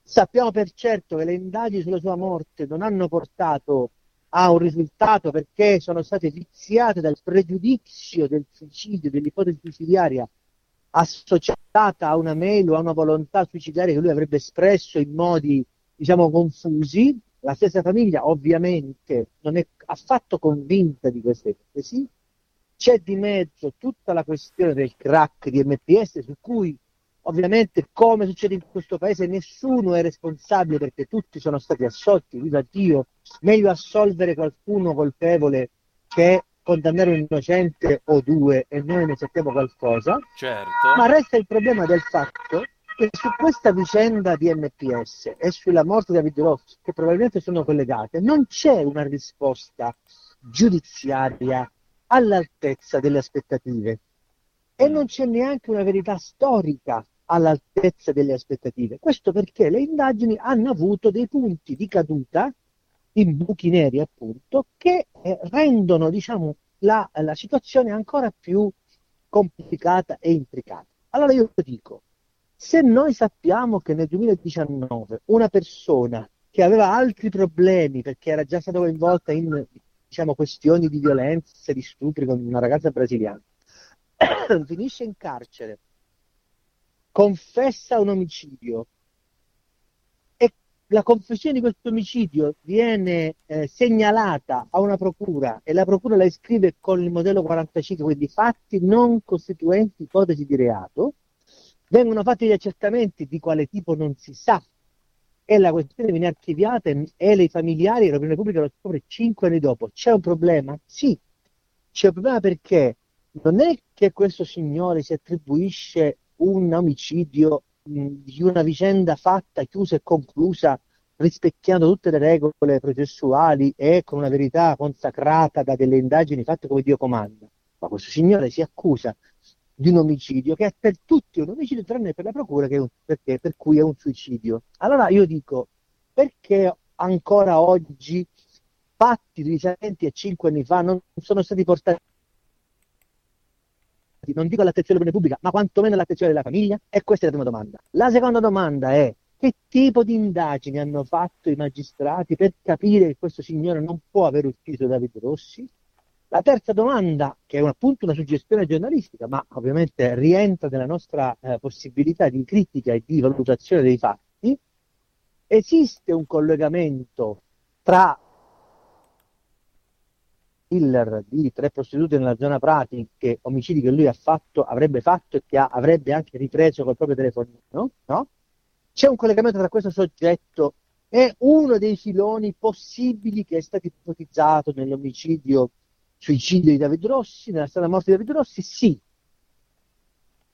Sappiamo per certo che le indagini sulla sua morte non hanno portato ha un risultato perché sono state viziate dal pregiudizio del suicidio, dell'ipotesi suicidiaria associata a una mail o a una volontà suicidaria che lui avrebbe espresso in modi, diciamo, confusi. La stessa famiglia ovviamente non è affatto convinta di queste ipotesi. C'è di mezzo tutta la questione del crack di MPS su cui Ovviamente, come succede in questo paese, nessuno è responsabile perché tutti sono stati assolti, viva Dio, meglio assolvere qualcuno colpevole che condannare un innocente o due e noi ne sappiamo qualcosa, certo. ma resta il problema del fatto che su questa vicenda di MPS e sulla morte di David Ross, che probabilmente sono collegate, non c'è una risposta giudiziaria all'altezza delle aspettative. E non c'è neanche una verità storica all'altezza delle aspettative. Questo perché le indagini hanno avuto dei punti di caduta in buchi neri, appunto, che eh, rendono diciamo, la, la situazione ancora più complicata e intricata. Allora io dico, se noi sappiamo che nel 2019 una persona che aveva altri problemi perché era già stata coinvolta in diciamo, questioni di violenza, di stupri con una ragazza brasiliana, finisce in carcere, confessa un omicidio e la confessione di questo omicidio viene eh, segnalata a una procura e la procura la iscrive con il modello 45, quindi fatti non costituenti ipotesi di reato, vengono fatti gli accertamenti di quale tipo non si sa e la questione viene archiviata e i familiari e l'opinione pubblica lo scopre cinque anni dopo. C'è un problema? Sì, c'è un problema perché non è che questo signore si attribuisce un omicidio mh, di una vicenda fatta, chiusa e conclusa, rispecchiando tutte le regole processuali e con una verità consacrata da delle indagini fatte come Dio comanda. Ma questo signore si accusa di un omicidio che è per tutti un omicidio tranne per la procura un, perché, per cui è un suicidio. Allora io dico, perché ancora oggi fatti risalenti a cinque anni fa non sono stati portati non dico dell'opinione pubblica, ma quantomeno all'attenzione della famiglia? E questa è la prima domanda. La seconda domanda è che tipo di indagini hanno fatto i magistrati per capire che questo signore non può aver ucciso Davide Rossi? La terza domanda, che è appunto una suggestione giornalistica, ma ovviamente rientra nella nostra eh, possibilità di critica e di valutazione dei fatti, esiste un collegamento tra killer di tre prostitute nella zona pratiche, omicidi che lui ha fatto, avrebbe fatto e che ha, avrebbe anche ripreso col proprio telefonino, no? C'è un collegamento tra questo soggetto e uno dei filoni possibili che è stato ipotizzato nell'omicidio suicidio di David Rossi, nella strada morte di David Rossi? Sì.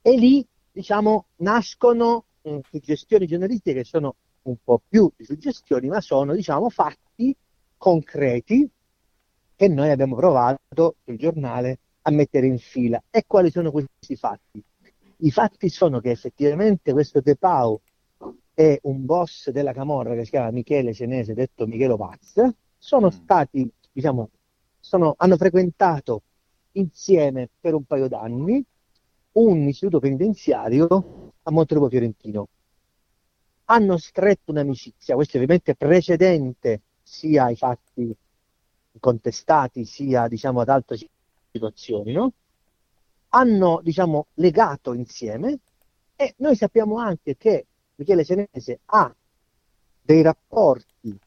E lì, diciamo, nascono eh, suggestioni giornalistiche che sono un po' più di suggestioni, ma sono, diciamo, fatti concreti che noi abbiamo provato sul giornale a mettere in fila. E quali sono questi fatti? I fatti sono che effettivamente questo De Pau è un boss della Camorra che si chiama Michele Senese, detto Michelo Paz, sono mm. stati, diciamo, sono, hanno frequentato insieme per un paio d'anni un istituto penitenziario a Montelupo Fiorentino. Hanno stretto un'amicizia, questo ovviamente precedente sia ai fatti contestati sia diciamo, ad altre situazioni, no? hanno diciamo, legato insieme e noi sappiamo anche che Michele Senese ha dei rapporti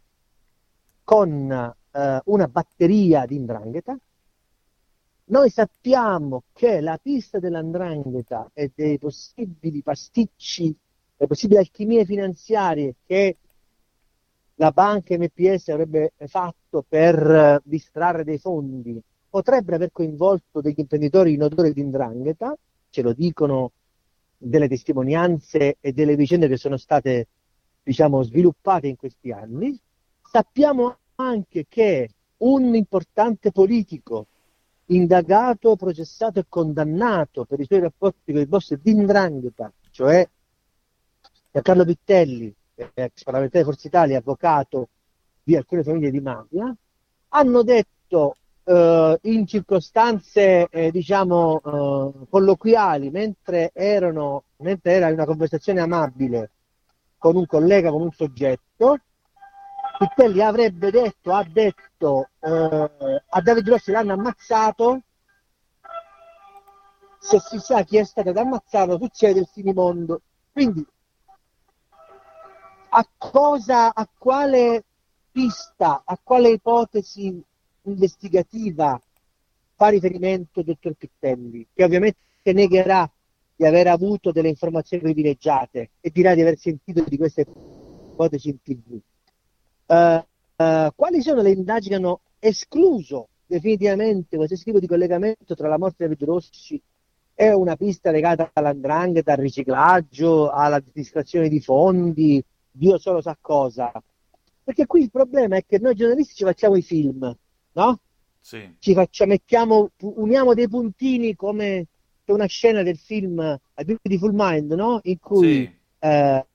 con eh, una batteria di indrangheta. Noi sappiamo che la pista dell'andrangheta e dei possibili pasticci, le possibili alchimie finanziarie che la banca MPS avrebbe fatto per eh, distrarre dei fondi potrebbe aver coinvolto degli imprenditori in odore di indrangheta, ce lo dicono delle testimonianze e delle vicende che sono state diciamo, sviluppate in questi anni. Sappiamo anche che un importante politico indagato, processato e condannato per i suoi rapporti con il boss di Indrangheta, cioè Carlo Vittelli, ex parlamentare di Forza Italia, avvocato di alcune famiglie di mafia, hanno detto eh, in circostanze eh, diciamo eh, colloquiali, mentre, erano, mentre era una conversazione amabile con un collega, con un soggetto, Pittelli avrebbe detto, ha detto eh, a Davide Rossi l'hanno ammazzato, se si sa chi è stato ammazzato succede il finimondo. Quindi a cosa, a quale pista, a quale ipotesi investigativa fa riferimento il dottor Pittelli, che ovviamente negherà di aver avuto delle informazioni privilegiate e dirà di aver sentito di queste ipotesi in tv. Uh, uh, quali sono le indagini che hanno escluso definitivamente qualsiasi tipo di collegamento tra la morte di David Rossi e una pista legata all'andrangheta, al riciclaggio, alla distrazione di fondi, Dio solo sa cosa. Perché qui il problema è che noi giornalisti ci facciamo i film, no? Sì. Ci facciamo, mettiamo, uniamo dei puntini come c'è una scena del film A Beautiful Mind, no? In cui Sì. eh,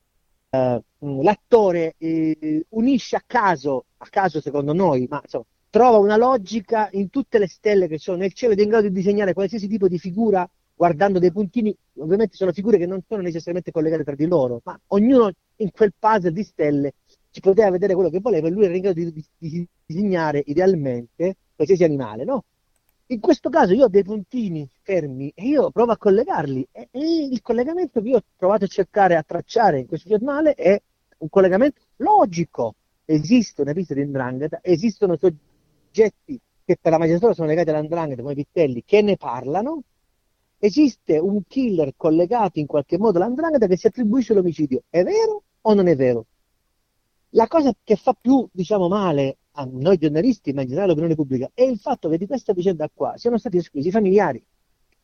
eh, l'attore eh, unisce a caso, a caso secondo noi, ma insomma, trova una logica in tutte le stelle che sono nel cielo ed è in grado di disegnare qualsiasi tipo di figura guardando dei puntini, ovviamente sono figure che non sono necessariamente collegate tra di loro, ma ognuno in quel puzzle di stelle ci poteva vedere quello che voleva e lui era in grado di, di- di disegnare idealmente qualsiasi animale, no? In questo caso io ho dei puntini fermi e io provo a collegarli e, e il collegamento che io ho provato a cercare a tracciare in questo giornale è un collegamento logico. Esiste una pista di Ndrangheta, esistono soggetti che per la magistratura sono legati all'Andrangheta come Vittelli che ne parlano, esiste un killer collegato in qualche modo all'Andrangheta che si attribuisce l'omicidio. È vero o non è vero? La cosa che fa più, diciamo, male a noi giornalisti, ma in generale all'opinione pubblica, è il fatto che di questa vicenda qua siano stati esclusi i familiari.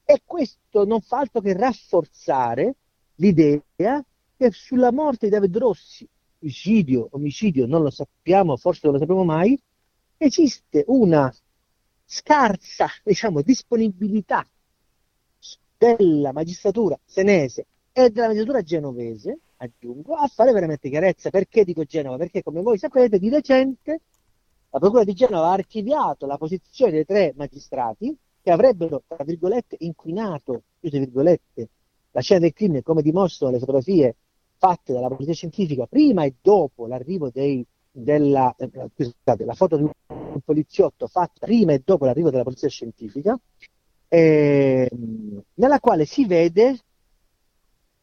E questo non fa altro che rafforzare l'idea che sulla morte di David Rossi, suicidio, omicidio, non lo sappiamo, forse non lo sapremo mai, esiste una scarsa, diciamo, disponibilità della magistratura senese e della magistratura genovese, aggiungo, a fare veramente chiarezza. Perché dico Genova? Perché come voi sapete di recente la Procura di Genova ha archiviato la posizione dei tre magistrati che avrebbero, tra virgolette, inquinato, chiuse virgolette, la scena del crimine, come dimostrano le fotografie fatte dalla polizia scientifica prima e dopo l'arrivo dei, della, eh, scusate, la foto di un, poliziotto fatta prima e dopo l'arrivo della polizia scientifica, ehm, nella quale si vede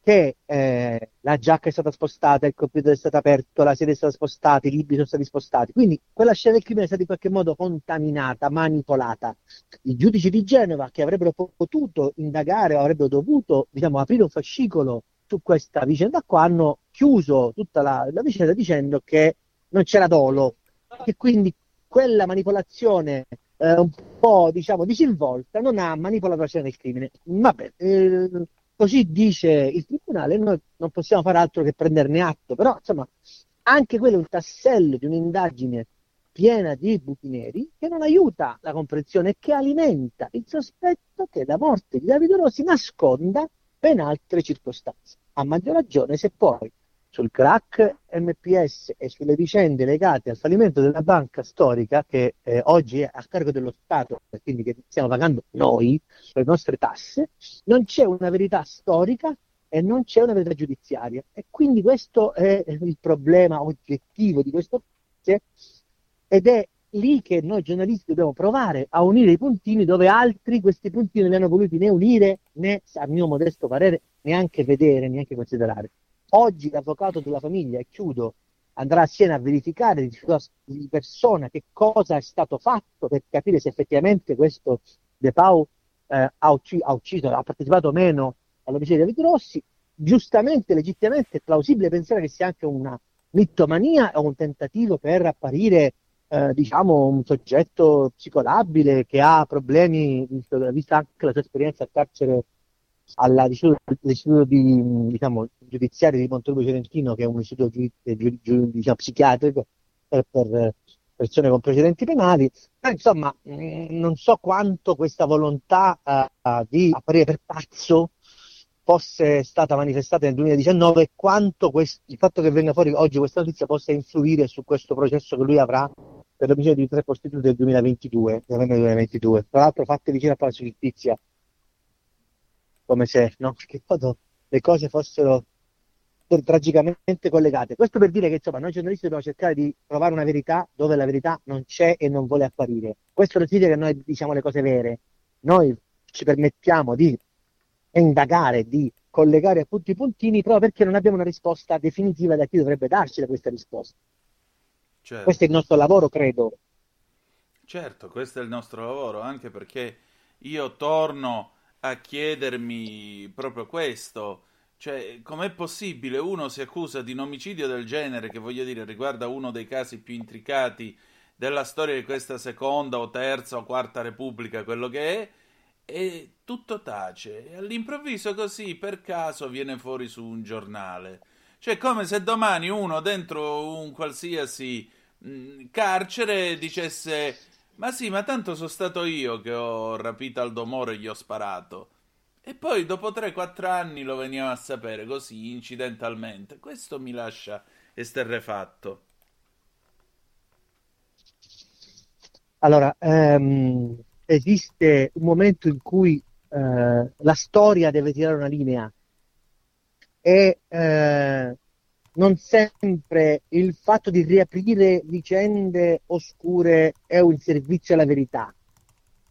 che eh, la giacca è stata spostata, il computer è stato aperto, la sedia è stata spostata, i libri sono stati spostati. Quindi quella scena del crimine è stata in qualche modo contaminata, manipolata. I giudici di Genova che avrebbero potuto indagare o avrebbero dovuto diciamo, aprire un fascicolo su questa vicenda qua hanno chiuso tutta la, la vicenda dicendo che non c'era dolo e quindi quella manipolazione eh, un po' diciamo disinvolta non ha manipolato la scena del crimine. Vabbè, eh, così dice il tribunale, noi non possiamo fare altro che prenderne atto, però insomma anche quello è un tassello di un'indagine piena di buchi neri che non aiuta la comprensione e che alimenta il sospetto che la morte di Davide Rossi nasconda ben altre circostanze. A maggior ragione se poi sul crack MPS e sulle vicende legate al fallimento della banca storica che eh, oggi è a carico dello Stato quindi che stiamo pagando noi le nostre tasse, non c'è una verità storica e non c'è una verità giudiziaria. E quindi questo è il problema oggettivo di questo paese ed è lì che noi giornalisti dobbiamo provare a unire i puntini dove altri questi puntini non li hanno voluti né unire né, a mio modesto parere, neanche vedere, neanche considerare. Oggi l'avvocato della famiglia, e chiudo, andrà a Siena a verificare di, di persona che cosa è stato fatto per capire se effettivamente questo De Pau eh, ha, ucciso, ha, ucciso, ha partecipato o meno all'omicidio di David Rossi. Giustamente, legittimamente, è plausibile pensare che sia anche una mittomania o un tentativo per apparire eh, diciamo un soggetto psicolabile che ha problemi, vista anche la sua esperienza al carcere all'istituto di, diciamo, giudiziario di Montelupo Celentino, che è un istituto giu, giu, giu, diciamo, psichiatrico per, per, persone con precedenti penali. Ma insomma, mh, non so quanto questa volontà uh, di apparire per pazzo fosse stata manifestata nel 2019 e quanto questo, il fatto che venga fuori oggi questa notizia possa influire su questo processo che lui avrà per l'omicidio di tre prostitute del 2022, del 2022. Tra l'altro fatte vicino a Palazzo Giustizia, come se no? che le cose fossero tragicamente collegate. Questo per dire che insomma noi giornalisti dobbiamo cercare di trovare una verità dove la verità non c'è e non vuole apparire. Questo non significa che noi diciamo le cose vere, noi ci permettiamo di indagare, di collegare appunto i puntini proprio perché non abbiamo una risposta definitiva da chi dovrebbe darci da questa risposta. Certo. Questo è il nostro lavoro, credo. Certo, questo è il nostro lavoro, anche perché io torno a chiedermi proprio questo. Cioè, com'è possibile uno si accusa di un omicidio del genere, che voglio dire riguarda uno dei casi più intricati della storia di questa seconda o terza o quarta repubblica, quello che è, e tutto tace. E all'improvviso così, per caso, viene fuori su un giornale. Cioè, come se domani uno dentro un qualsiasi mh, mm, carcere dicesse: Ma sì, ma tanto sono stato io che ho rapito Aldo Moro e gli ho sparato. E poi dopo 3-4 anni lo veniamo a sapere così, incidentalmente. Questo mi lascia esterrefatto. Allora, ehm, esiste un momento in cui eh, la storia deve tirare una linea e eh, non sempre il fatto di riaprire vicende oscure è un servizio alla verità,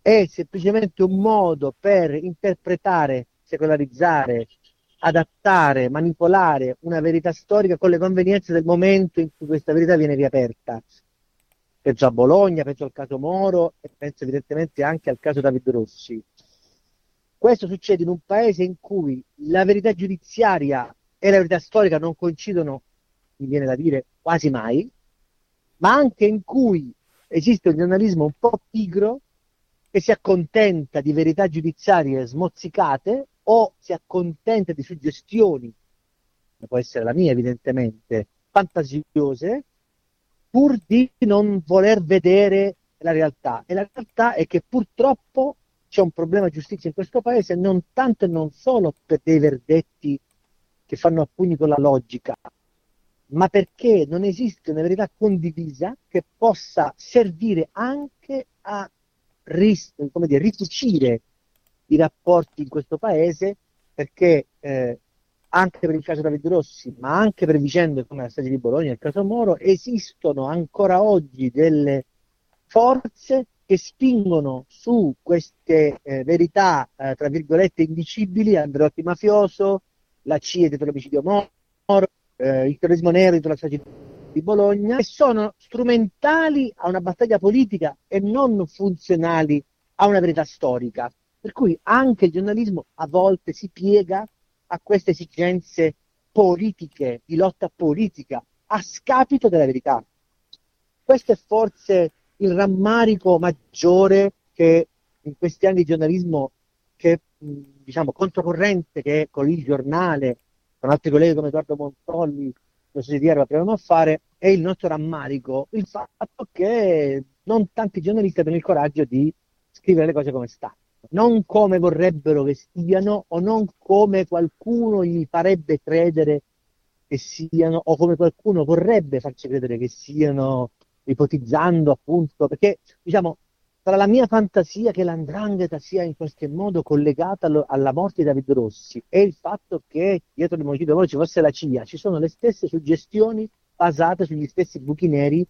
è semplicemente un modo per interpretare, secolarizzare, adattare, manipolare una verità storica con le convenienze del momento in cui questa verità viene riaperta penso a Bologna, penso al caso Moro e penso evidentemente anche al caso David Rossi. Questo succede in un paese in cui la verità giudiziaria e la verità storica non coincidono, mi viene da dire, quasi mai, ma anche in cui esiste un giornalismo un po' pigro che si accontenta di verità giudiziarie smozzicate o si accontenta di suggestioni, può essere la mia evidentemente, fantasiose, pur di non voler vedere la realtà. E la realtà è che purtroppo c'è un problema di giustizia in questo paese, non tanto e non solo per dei verdetti che fanno a pugni con la logica, ma perché non esiste una verità condivisa che possa servire anche a ris- dire, ricucire i rapporti in questo paese, perché eh, anche per il caso Davide Rossi, ma anche per vicende come la strage di Bologna e il caso Moro, esistono ancora oggi delle forze che spingono su queste eh, verità, eh, tra virgolette, indicibili, Andreotti mafioso, la CIA dietro l'omicidio Moro, eh, il terrorismo nero dietro la strage di Bologna, e sono strumentali a una battaglia politica e non funzionali a una verità storica. Per cui anche il giornalismo a volte si piega a queste esigenze politiche, di lotta politica, a scapito della verità. Questo è forse il rammarico maggiore che in questi anni di giornalismo che diciamo controcorrente che con il giornale, con altri colleghi come Edoardo Montolli, lo si dice, proviamo a fare, è il nostro rammarico, il fatto che non tanti giornalisti abbiano il coraggio di scrivere le cose come stanno. Non come vorrebbero che siano o non come qualcuno gli farebbe credere che siano o come qualcuno vorrebbe farci credere che siano, ipotizzando appunto, perché diciamo tra la mia fantasia che l'andrangheta sia in qualche modo collegata allo, alla morte di David Rossi e il fatto che dietro l'omicidio ci fosse la CIA, ci sono le stesse suggestioni basate sugli stessi buchi neri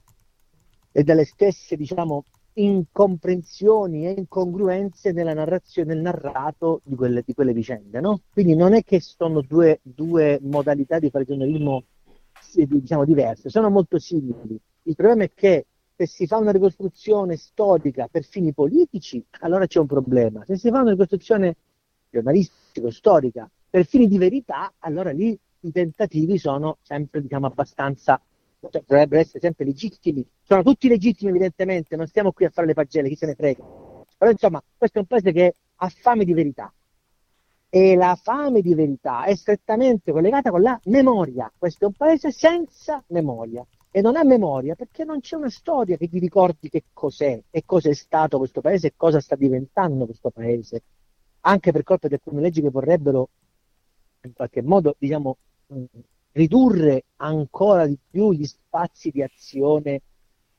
e dalle stesse diciamo incomprensioni e incongruenze nella narrazione, nel narrato di quelle, di quelle vicende. No? Quindi non è che sono due, due modalità di fare giornalismo diciamo, diverse, sono molto simili. Il problema è che se si fa una ricostruzione storica per fini politici, allora c'è un problema. Se si fa una ricostruzione giornalistico-storica per fini di verità, allora lì i tentativi sono sempre diciamo, abbastanza cioè, dovrebbero essere sempre legittimi. Sono tutti legittimi, evidentemente, non stiamo qui a fare le pagelle, chi se ne frega. Però insomma, questo è un paese che ha fame di verità. E la fame di verità è strettamente collegata con la memoria. Questo è un paese senza memoria. E non ha memoria perché non c'è una storia che ti ricordi che cos'è e cosa è stato questo paese e cosa sta diventando questo paese. Anche per colpa di alcune leggi che vorrebbero in qualche modo, diciamo, ridurre ancora di più gli spazi di azione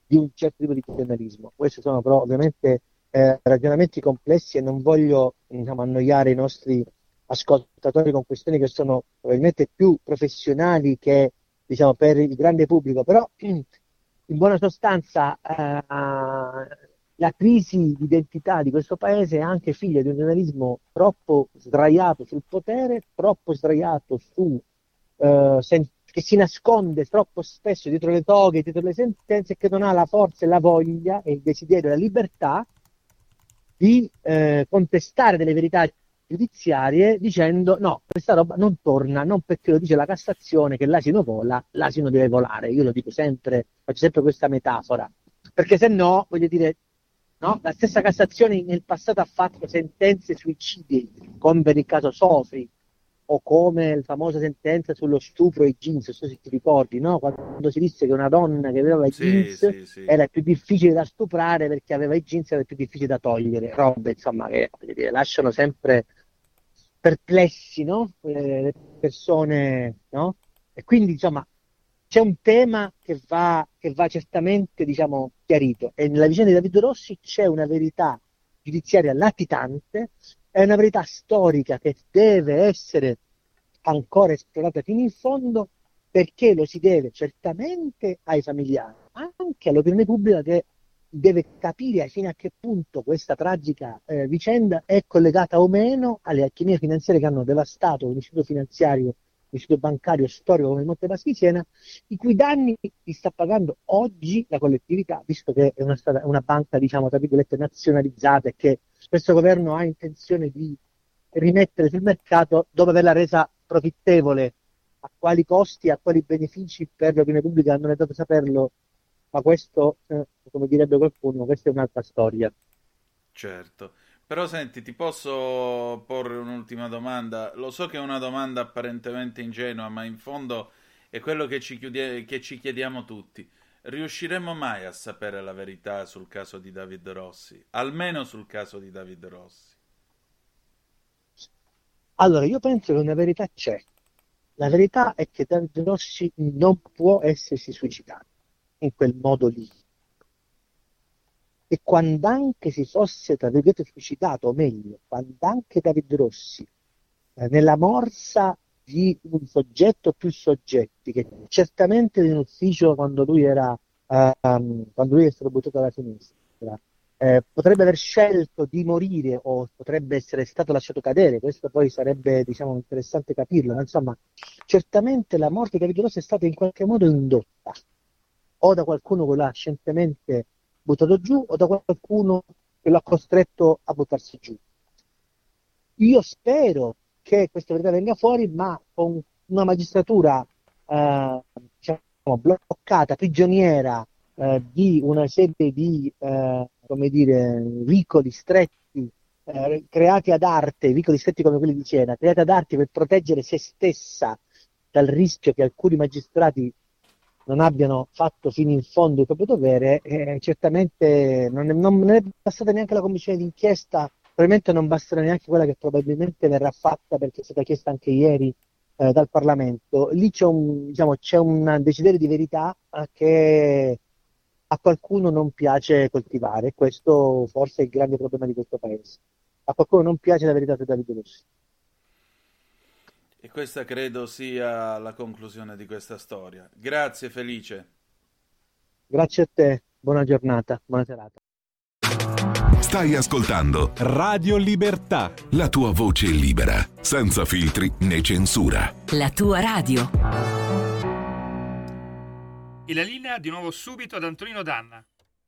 di un certo tipo di giornalismo. Questi sono però ovviamente eh, ragionamenti complessi e non voglio diciamo, annoiare i nostri ascoltatori con questioni che sono probabilmente più professionali che diciamo, per il grande pubblico, però in buona sostanza eh, la crisi di identità di questo paese è anche figlia di un giornalismo troppo sdraiato sul potere, troppo sdraiato su eh, che si nasconde troppo spesso dietro le toghe, dietro le sentenze, che non ha la forza e la voglia e il desiderio e la libertà di eh, contestare delle verità giudiziarie dicendo no, questa roba non torna, non perché lo dice la Cassazione che l'asino vola, l'asino deve volare. Io lo dico sempre, faccio sempre questa metafora. perché se no, voglio dire, no? la stessa Cassazione nel passato ha fatto sentenze suicidi, come per il caso Sofri, o come la famosa sentenza sullo stupro ai jeans, non so se ti ricordi, no? quando si disse che una donna che aveva i sì, jeans sì, sì. era più difficile da stuprare perché aveva i jeans era più difficile da togliere, robe insomma che dire, lasciano sempre perplessi no? Eh, le persone, no? e quindi insomma c'è un tema che va, che va certamente diciamo, chiarito e nella vicenda di David Rossi c'è una verità giudiziaria latitante, è una verità storica che deve essere ancora esplorata fino in fondo perché lo si deve certamente ai familiari, ma anche all'opinione pubblica che deve capire fino a che punto questa tragica eh, vicenda è collegata o meno alle alchimie finanziarie che hanno devastato l'istituto finanziario istituto bancario storico come il Monte Paschi Siena, i cui danni li sta pagando oggi la collettività, visto che è una, una banca, diciamo, tra virgolette, nazionalizzata e che questo governo ha intenzione di rimettere sul mercato dopo averla resa profittevole. A quali costi, a quali benefici per l'opinione pubblica non è dato saperlo, ma questo, eh, come direbbe qualcuno, questa è un'altra storia. Certo. Però senti, ti posso porre un'ultima domanda? Lo so che è una domanda apparentemente ingenua, ma in fondo è quello che ci, chiude- che ci chiediamo tutti. Riusciremo mai a sapere la verità sul caso di David Rossi? Almeno sul caso di David Rossi. Allora, io penso che una verità c'è. La verità è che David Rossi non può essersi suicidato in quel modo lì e quando anche si fosse, tra virgolette, suicidato, o meglio, quando anche David Rossi, eh, nella morsa di un soggetto più soggetti, che certamente in ufficio quando lui era, um, quando lui è stato buttato alla sinistra, eh, potrebbe aver scelto di morire o potrebbe essere stato lasciato cadere, questo poi sarebbe diciamo, interessante capirlo, ma insomma certamente la morte di David Rossi è stata in qualche modo indotta o da qualcuno che l'ha scientemente buttato giù o da qualcuno che lo ha costretto a buttarsi giù. Io spero che questa verità venga fuori, ma con una magistratura eh, diciamo, bloccata, prigioniera eh, di una serie di eh, come dire, vicoli stretti eh, creati ad arte, vicoli stretti come quelli di Siena, creati ad arte per proteggere se stessa dal rischio che alcuni magistrati non abbiano fatto fino in fondo il proprio dovere, eh, certamente non è, non è passata neanche la commissione d'inchiesta, probabilmente non basterà neanche quella che probabilmente verrà fatta perché è stata chiesta anche ieri eh, dal Parlamento. Lì c'è un, diciamo, c'è un desiderio di verità che a qualcuno non piace coltivare, questo forse è il grande problema di questo paese. A qualcuno non piace la verità di Davide Rossi. E questa credo sia la conclusione di questa storia. Grazie Felice. Grazie a te, buona giornata, buona serata. Stai ascoltando Radio Libertà. La tua voce libera, senza filtri né censura. La tua radio. E la linea di nuovo subito ad Antonino Danna.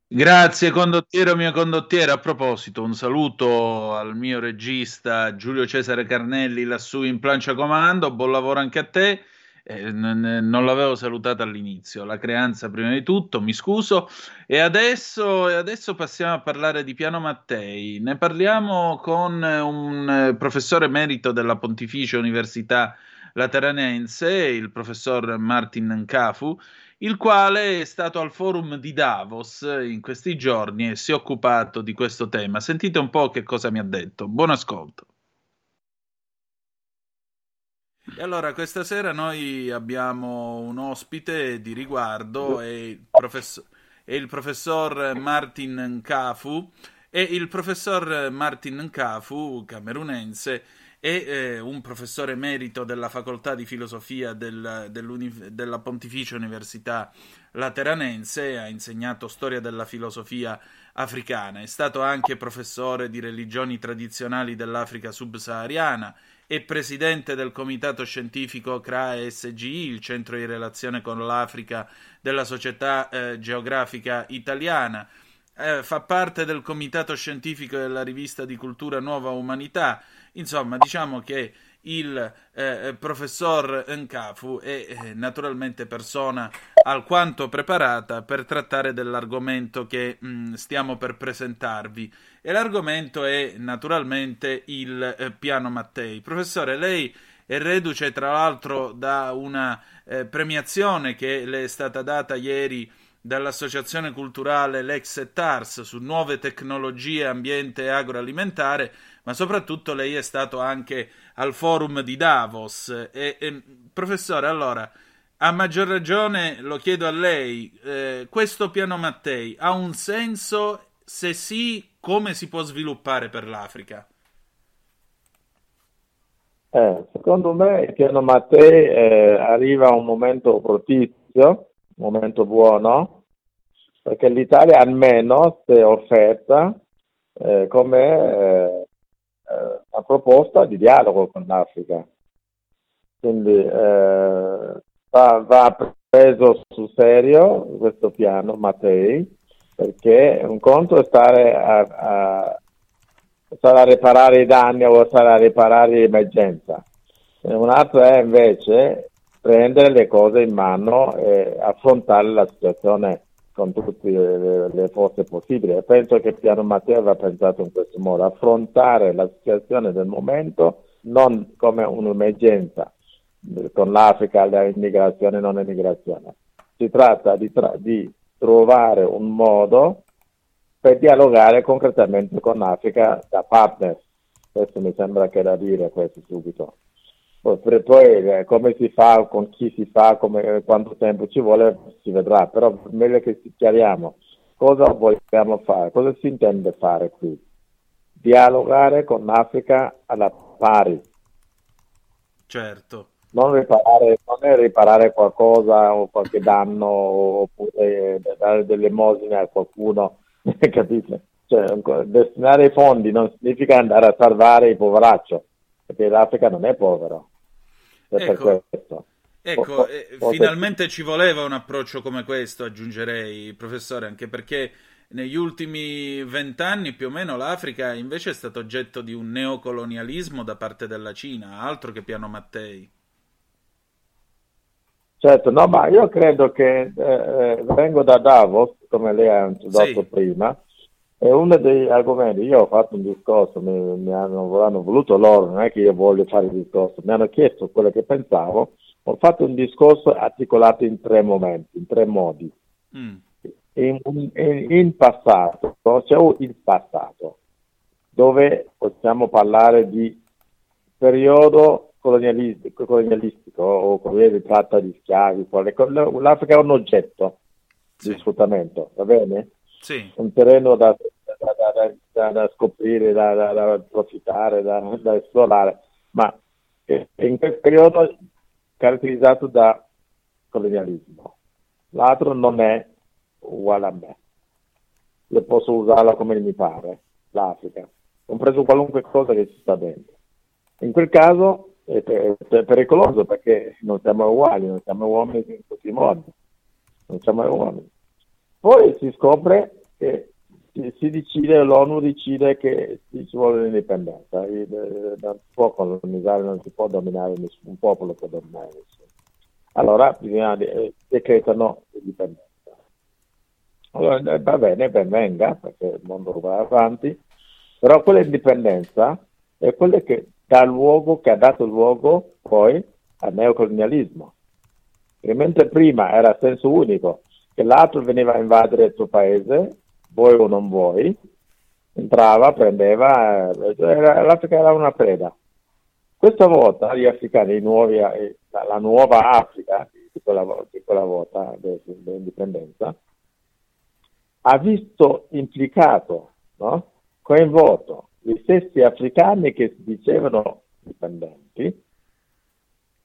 Grazie condottiero mio condottiere. A proposito, un saluto al mio regista Giulio Cesare Carnelli lassù in plancia comando. Buon lavoro anche a te. Eh, n- non l'avevo salutato all'inizio, la creanza prima di tutto, mi scuso. E adesso, e adesso passiamo a parlare di Piano Mattei. Ne parliamo con un eh, professore emerito della Pontificia Università Lateranense, il professor Martin Nkafu il quale è stato al forum di Davos in questi giorni e si è occupato di questo tema. Sentite un po' che cosa mi ha detto. Buon ascolto. E allora questa sera noi abbiamo un ospite di riguardo, è il, professor, è il professor Martin Nkafu, e il professor Martin Nkafu, camerunense, è eh, un professore emerito della facoltà di filosofia del, della Pontificia Università Lateranense, ha insegnato storia della filosofia africana, è stato anche professore di religioni tradizionali dell'Africa subsahariana, è presidente del comitato scientifico CRA-SGI, il centro di relazione con l'Africa della Società eh, Geografica Italiana, eh, fa parte del comitato scientifico della rivista di cultura Nuova Umanità, Insomma, diciamo che il eh, professor Nkafu è eh, naturalmente persona alquanto preparata per trattare dell'argomento che mh, mm, stiamo per presentarvi e l'argomento è naturalmente il eh, piano Mattei. Professore, lei è reduce tra l'altro da una eh, premiazione che le è stata data ieri dall'Associazione Culturale Lex et Ars su nuove tecnologie, ambiente e agroalimentare, ma soprattutto lei è stato anche al forum di Davos. E, e, professore, allora, a maggior ragione lo chiedo a lei, eh, questo piano Mattei ha un senso? Se sì, come si può sviluppare per l'Africa? Eh, secondo me il piano Mattei eh, arriva a un momento propizio, un momento buono, perché l'Italia almeno si è offerta eh, come eh, una proposta di dialogo con l'Africa. Quindi eh, va, va, preso sul serio questo piano Mattei, perché un conto è stare a, a, stare a riparare i danni o stare a riparare l'emergenza. Un altro è invece prendere le cose in mano e affrontare la situazione con tutte le, le forze possibili. Penso che piano Matteo va pensato in questo modo, affrontare la situazione del momento non come un'emergenza con l'Africa, l'immigrazione e non immigrazione. Si tratta di, tra- di trovare un modo per dialogare concretamente con l'Africa da partner. Questo mi sembra che da dire questo subito. Poi, poi eh, come si fa, con chi si fa, come, quanto tempo ci vuole, si vedrà, però meglio che chiariamo cosa vogliamo fare, cosa si intende fare qui. Dialogare con l'Africa alla pari. Certo. Non, riparare, non è riparare qualcosa o qualche danno oppure dare delle emosine a qualcuno, capite? Cioè, destinare i fondi non significa andare a salvare il poveraccio, perché l'Africa non è povero ecco, ecco eh, finalmente ci voleva un approccio come questo, aggiungerei, professore, anche perché negli ultimi vent'anni più o meno l'Africa invece è stato oggetto di un neocolonialismo da parte della Cina, altro che piano Mattei. Certo, no, ma io credo che eh, eh vengo da Davos, come lei ha introdotto sì. prima, e uno degli argomenti, io ho fatto un discorso, mi, mi hanno, hanno, voluto loro, non è che io voglio fare il discorso, mi hanno chiesto quello che pensavo, ho fatto un discorso articolato in tre momenti, in tre modi. Mm. In, in, in, passato, c'è il passato, dove possiamo parlare di periodo colonialistico, colonialistico o come di tratta di schiavi, l'Africa è un oggetto sì. di sfruttamento, va bene? Sì. un terreno da, da, da, scoprire, da, approfittare, da, esplorare, ma in quel periodo caratterizzato da colonialismo. L'altro non è uguale a me. Io posso usarla come mi pare, l'Africa, compreso qualunque cosa che ci sta dentro. In quel caso è, pericoloso perché non siamo uguali, non siamo uomini in tutti i modi, non siamo uomini. Poi si scopre che si decide, l'ONU decide che ci vuole l'indipendenza, non si può colonizzare, non si può dominare nessun popolo, può dominare nessuno. Allora bisogna eh, decretano l'indipendenza. Allora eh, va bene, ben venga, perché il mondo va avanti, però quella indipendenza è quella che dà luogo, che ha dato luogo poi al neocolonialismo. Mentre prima era senso unico, che l'altro veniva a invadere il tuo paese, vuoi o non vuoi, entrava, prendeva, era, l'Africa era una preda. Questa volta gli africani, nuovi, eh, la nuova Africa di quella, di quella volta dell'indipendenza, ha visto implicato, no? coinvolto gli stessi africani che si dicevano dipendenti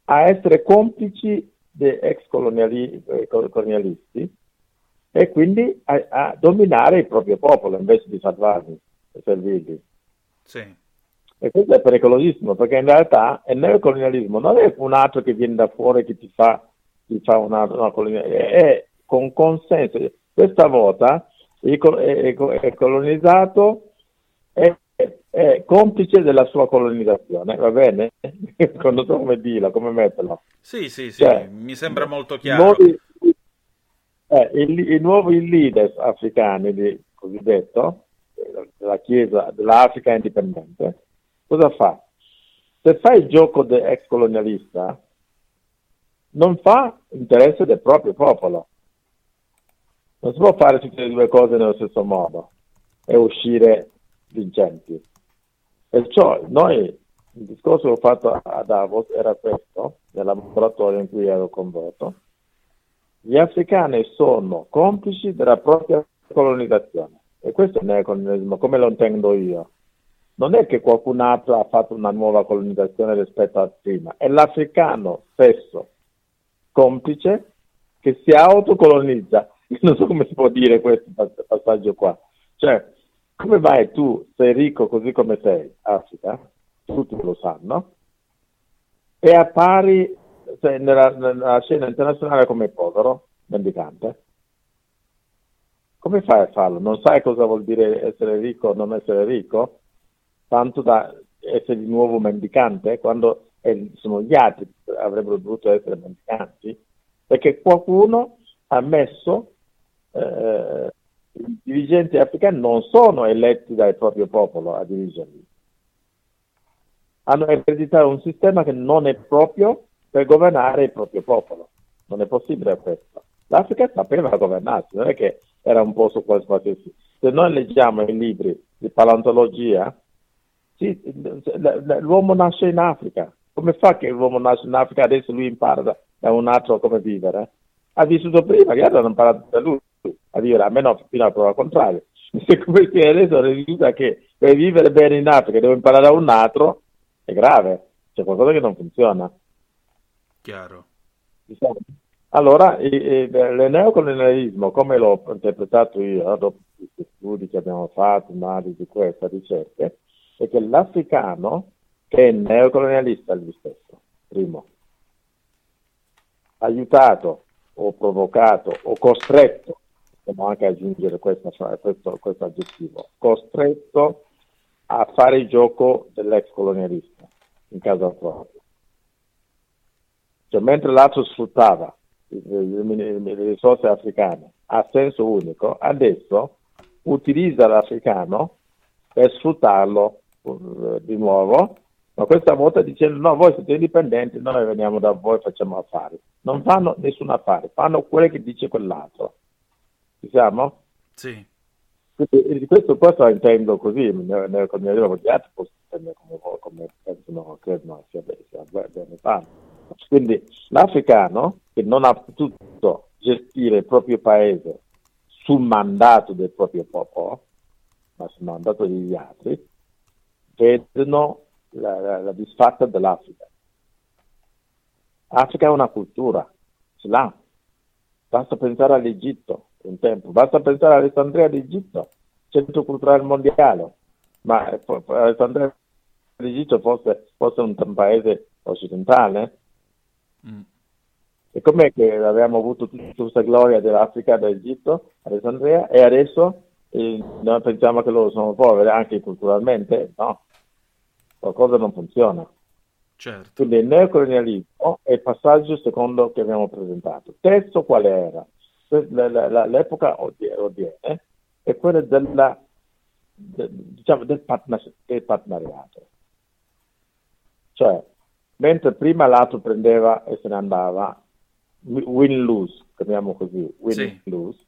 a essere complici dei ex coloniali, eh, colonialisti e quindi a, a, dominare il proprio popolo invece di salvarli e servirli. Sì. E questo è pericolosissimo perché in realtà il neocolonialismo non è un altro che viene da fuori che ti fa, ti fa una, una colonia, è con consenso. Questa volta il, è, è colonizzato è è complice della sua colonizzazione, va bene? non so come dirlo, come metterlo. Sì, sì, sì, cioè, mi sembra molto chiaro. Nuovi, eh, i, i, nuovi leader africani, di, cosiddetto, della Chiesa dell'Africa indipendente, cosa fa? Se fa il gioco dell'ex colonialista, non fa interesse del proprio popolo. Non si può fare tutte e due cose nello stesso modo e uscire vincenti. Perciò noi, il discorso che ho fatto a Davos era questo, nel laboratorio in cui ero convocato, gli africani sono complici della propria colonizzazione e questo è il neocolonialismo come lo intendo io. Non è che qualcun altro ha fatto una nuova colonizzazione rispetto a prima, è l'africano stesso complice che si autocolonizza. Non so come si può dire questo passaggio qua. Cioè, come vai tu, sei ricco così come sei, Africa, tutti lo sanno, e appari cioè, nella, nella, scena internazionale come povero, mendicante? Come fai a farlo? Non sai cosa vuol dire essere ricco o non essere ricco? Tanto da essere di nuovo mendicante, quando sono gli altri che avrebbero dovuto essere mendicanti, perché qualcuno ha messo eh, i dirigenti africani non sono eletti dal proprio popolo a dirigerli. Hanno ereditato un sistema che non è proprio per governare il proprio popolo. Non è possibile questo. L'Africa sapeva governarsi, non è che era un posto qualsiasi. Se noi leggiamo i libri di paleontologia, sì, l'uomo nasce in Africa. Come fa che l'uomo nasce in Africa adesso lui impara da, un altro come vivere? Ha vissuto prima, gli altri hanno imparato da lui a vivere, a me no, fino alla prova contraria. Come si adesso risulta che per vivere bene in Africa devo imparare da un altro, è grave, c'è qualcosa che non funziona. Chiaro. Diciamo. Allora, il neocolonialismo, come l'ho interpretato io, dopo gli studi che abbiamo fatto, analisi, questa, ricerche, è che l'africano è neocolonialista lui stesso, primo, aiutato o provocato o costretto possiamo anche aggiungere questo, questo, questo aggettivo, costretto a fare il gioco dell'ex colonialista in casa propria. Cioè, mentre l'altro sfruttava le risorse africane a senso unico, adesso utilizza l'africano per sfruttarlo uh, di nuovo, ma questa volta dicendo no, voi siete indipendenti, noi veniamo da voi, e facciamo affari. Non fanno nessun affare, fanno quello che dice quell'altro. Ci siamo? Sì. Quindi, questo, questo intendo così, nel, nel, con gli altri posso intendere come, come pensano che no, sia, sia bene fatto. Quindi l'africano che non ha potuto gestire il proprio paese sul mandato del proprio popolo, ma sul mandato degli altri, vedono la, la, la disfatta dell'Africa. L'Africa è una cultura, ce l'ha. Basta pensare all'Egitto, un tempo. Basta pensare a Alessandria d'Egitto, centro culturale mondiale, ma Alessandria d'Egitto fosse, fosse un paese occidentale. Mm. E com'è che abbiamo avuto tutta questa gloria dell'Africa d'Egitto, Alessandria, e adesso eh, noi pensiamo che loro sono poveri anche culturalmente? No, qualcosa non funziona. Certo. Quindi il neocolonialismo è il passaggio secondo che abbiamo presentato. Terzo qual era? l'epoca odierna è quella della, de, diciamo, del, partner, del partneriato. Cioè, mentre prima l'altro prendeva e se ne andava, win-lose, chiamiamo così, win-lose, sì.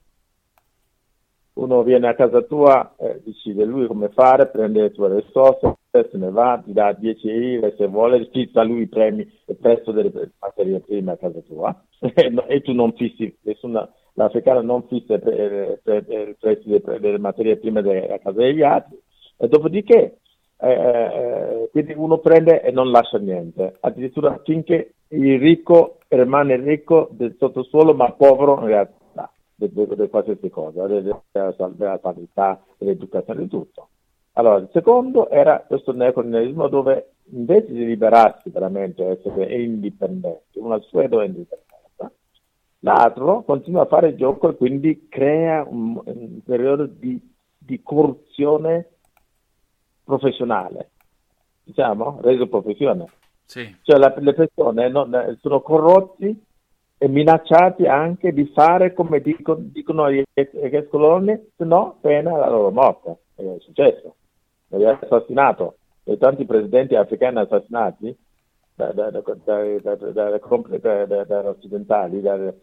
uno viene a casa tua, eh, decide lui come fare, prende le tue risorse, se ne va, ti dà 10 euro se vuole, spizza lui i premi e prezzo delle materie prime a casa tua. E tu non fissi nessuna l'africano non fissa il prezzo delle materie prime a casa degli altri, e dopodiché eh, eh, quindi uno prende e non lascia niente, addirittura finché il ricco rimane ricco del sottosuolo ma povero in realtà di, qualsiasi cosa, della, sanità, dell'educazione, di tutto. Allora, il secondo era questo neocolonialismo dove invece di liberarsi veramente, essere indipendenti, una sua indipendenza, L'altro continua a fare gioco e quindi crea un, un periodo di, di corruzione professionale, diciamo, reso professione. Sì. Cioè la, le persone non, sono corrotti e minacciati anche di fare come dicono, dicono gli ex coloni, se no pena la loro morte. È successo. Ha assassinato. E tanti presidenti africani assassinati dalle occidentali, dalle,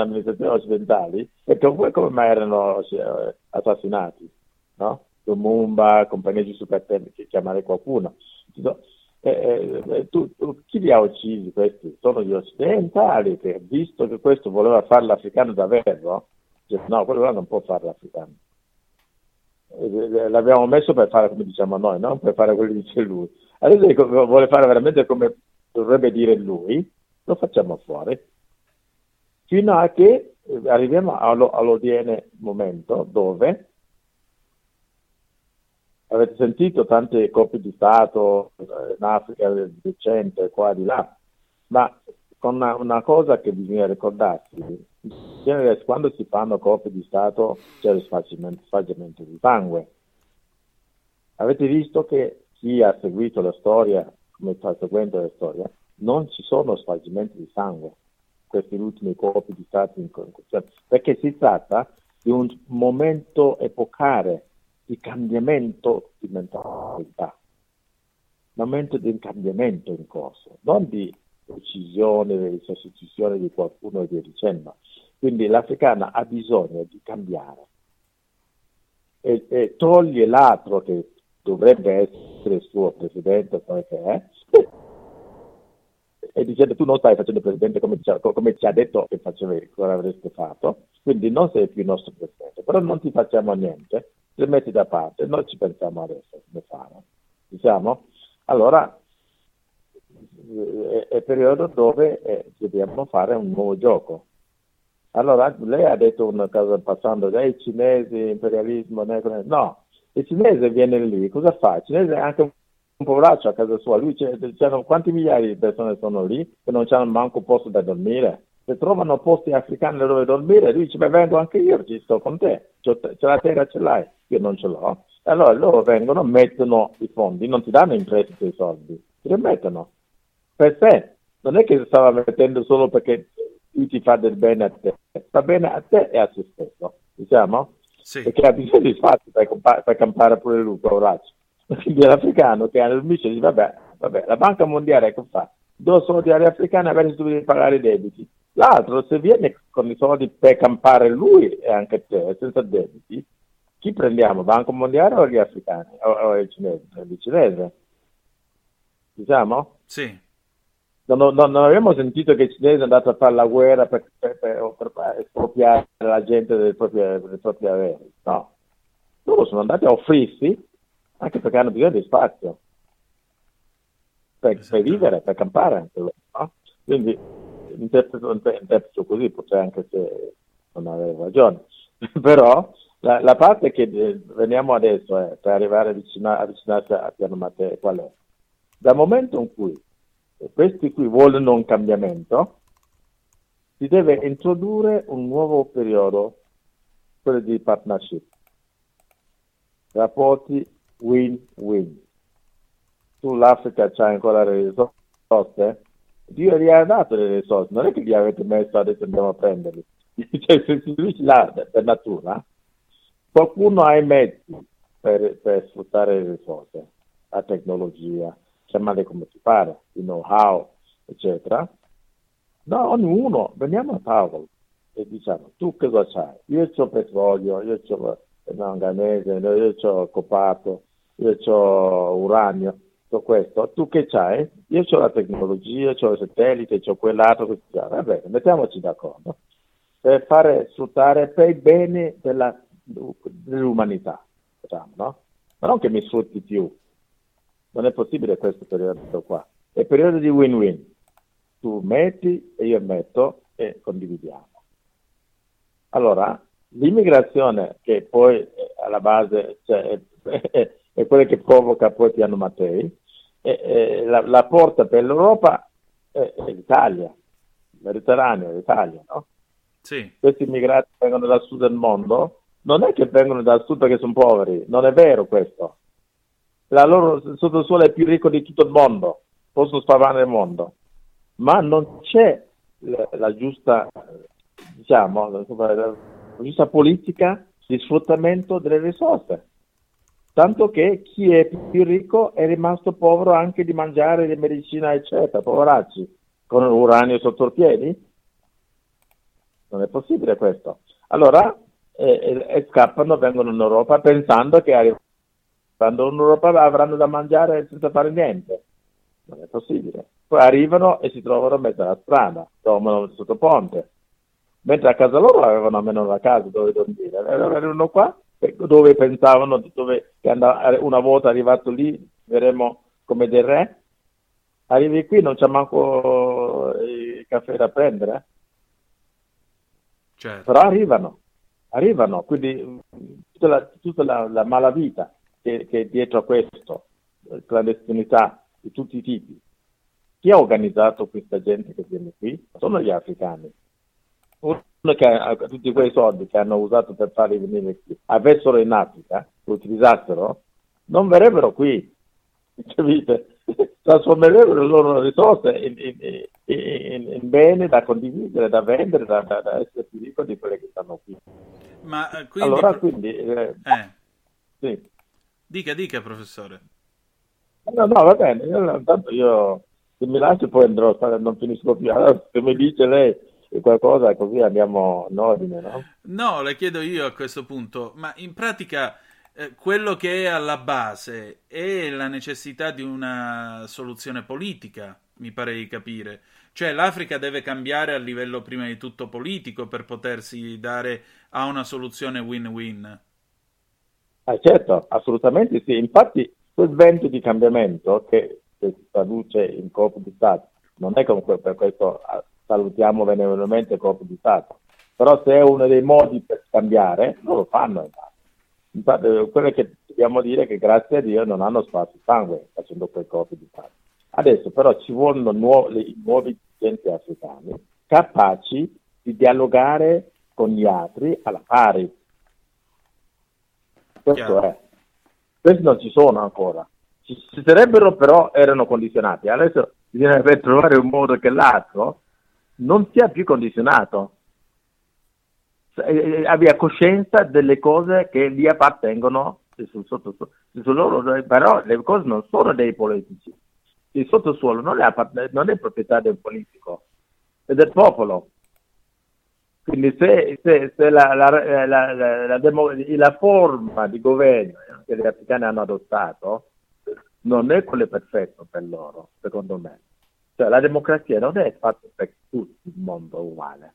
amministrazioni occidentali, e come, come mai erano eh, assassinati? No? Lumumba, compagnia giusto per chiamare qualcuno. Eh, eh, tu, tu, chi li ha uccisi questi? Sono gli occidentali che, visto che questo voleva fare l'africano davvero, cioè, no, quello là non può fare l'africano. Eh, l'abbiamo messo per fare come diciamo noi, non per fare quello che dice lui. Adesso vuole fare veramente come dovrebbe dire lui, lo facciamo fuori, fino a che arriviamo all'odiene momento dove avete sentito tante coppie di Stato eh, in Africa recente, qua di là, ma con una, una cosa che bisogna ricordarsi, quando si fanno coppie di Stato c'è lo sfacimento di sangue. Avete visto che chi ha seguito la storia, come sta seguendo la storia, non ci sono sfacimenti di sangue questi ultimi colpi di Stato in perché si tratta di un momento epocale di cambiamento di mentalità, un momento di cambiamento in corso, non di uccisione, di sostituzione di qualcuno e via dicendo. Quindi l'africana ha bisogno di cambiare. E, e toglie l'altro che dovrebbe essere il suo presidente, come che è, e dicendo tu non stai facendo presidente come, come ci ha detto che facevi, cosa avreste fatto, quindi non sei più il nostro presidente, però non ti facciamo niente, le metti da parte, noi ci pensiamo adesso come fare. Diciamo? Allora è, è periodo dove eh, dobbiamo fare un nuovo gioco. Allora lei ha detto una cosa passando, dai cinesi, imperialismo, no, il cinese viene lì, cosa fa? Il cinese è anche un, poveraccio a casa sua, lui c'erano quanti migliaia di persone sono lì che non hanno manco posto da dormire? Se trovano posti africani dove dormire, lui dice, beh vengo anche io, ci sto con te, c'è la terra, ce l'hai io non ce l'ho, allora loro vengono, mettono i fondi, non ti danno in prestito i soldi, ti li mettono per sé, non è che stava mettendo solo perché lui ti fa del bene a te, fa bene a te e a se stesso, diciamo? Sì. Perché ha bisogno di spazio per, compa- per campare pure lui, poveraccio. Quindi l'africano che ha il micio dice, vabbè, vabbè, la Banca Mondiale che fa? Do soldi agli africani adesso tu devi pagare i debiti. L'altro, se viene con i soldi per campare lui e anche te, senza debiti, chi prendiamo? Banco Mondiale o gli africani? O, o il cinese? Il cinese? Diciamo? Sì. Non, non, non, abbiamo sentito che il cinese è andato a fare la guerra per, per, per, per espropriare la gente dei propri, dei propri averi. No. Loro sono andati a offrirsi anche perché hanno bisogno di spazio per, esatto. per vivere, per campare anche loro. No? Quindi interpreto, interpreto così, potrei anche se non avevo ragione. Però la, la, parte che eh, veniamo adesso è, per arrivare a avvicinarsi a Piano Matteo, qual è? Dal momento in cui questi qui vogliono un cambiamento, si deve introdurre un nuovo periodo, quello di partnership, rapporti win-win. Tu l'Africa c'ha ancora le risorse, Dio gli ha dato le risorse, non è che gli avete messo adesso andiamo a prenderli. cioè, se lui ce l'ha per natura, Qualcuno ha i mezzi per, per sfruttare le risorse, la tecnologia, chiamare come ti pare, il know-how, eccetera. No, ognuno, veniamo a tavolo e diciamo, tu cosa c'hai? Io ho petrolio, io ho manganese, io ho copato, io ho uranio, tutto questo. Tu che c'hai? Io ho la tecnologia, ho il satellite, ho quell'altro, va bene, mettiamoci d'accordo per fare sfruttare per il bene della dell'umanità, diciamo, no? Ma non che mi sfrutti più. Non è possibile questo periodo qua. È periodo di win-win. Tu metti e io metto e condividiamo. Allora, l'immigrazione che poi alla base cioè, è, è, è, quella che provoca poi Piano Mattei, è, la, la, porta per l'Europa è, l'Italia, il Mediterraneo, l'Italia, no? Sì. Questi immigrati vengono dal sud del mondo non è che vengono dal sud perché sono poveri, non è vero questo. la loro sottosuolo è più ricco di tutto il mondo, possono spavare il mondo, ma non c'è la, la giusta, diciamo, la giusta politica di sfruttamento delle risorse. Tanto che chi è più ricco è rimasto povero anche di mangiare di medicina, eccetera, poveracci, con l'uranio sotto i piedi. Non è possibile questo. Allora eh, eh, scappano, vengono in Europa pensando che arrivando in Europa avranno da mangiare senza fare niente. Non è possibile. Poi arrivano e si trovano a mezzo alla strada, dormono sotto ponte. Mentre a casa loro avevano almeno la casa dove dormire. Arrivano qua dove pensavano, dove una volta arrivato lì verremo come dei re. Arrivi qui non c'è manco il caffè da prendere. Certo. Però arrivano, arrivano, quindi tutta la, tutta la, la malavita che, che è dietro a questo, clandestinità di tutti i tipi. Chi ha organizzato questa gente che viene qui? Sono gli africani. Uno che ha tutti quei soldi che hanno usato per farli venire qui, avessero in Africa, lo utilizzassero, non verrebbero qui. Capite? Trasformerebbero le loro risorse in, in, in, in, beni da condividere, da vendere, da, da, da essere più ricchi di quelli che stanno qui. Ma eh, quindi... Allora, quindi... Eh, eh. Sì. Dica, dica, professore. No, no, va bene, io, intanto io se mi lascio poi andrò, non finisco più. Allora, se mi dice lei qualcosa così andiamo in ordine, no? No, le chiedo io a questo punto, ma in pratica eh, quello che è alla base è la necessità di una soluzione politica, mi pare di capire. Cioè l'Africa deve cambiare a livello prima di tutto politico per potersi dare a una soluzione win-win. Ah, certo, assolutamente sì. Infatti quel vento di cambiamento che, si traduce in colpo di Stato non è comunque per questo ah, salutiamo benevolmente il colpo di Stato, però se è uno dei modi per cambiare, non lo fanno. Infatti, quello che dobbiamo dire è che grazie a Dio non hanno spazio sangue facendo quel colpo di Stato. Adesso però ci vogliono nuovi, nuovi dirigenti africani capaci di dialogare con gli altri alla pari questo Chiaro. è. Questi non ci sono ancora. Ci, ci sarebbero però, erano condizionati. Adesso bisognerebbe trovare un modo che l'altro non sia più condizionato. Eh, abbia coscienza delle cose che gli appartengono sul sottosuolo. Sul loro, però le cose non sono dei politici. Il sottosuolo non è, non è proprietà del politico, è del popolo. Quindi se, se, se la, la, la, la, forma di governo che gli africani hanno adottato non è quella perfetta per loro, secondo me. Cioè la democrazia non è fatta per tutto il mondo uguale.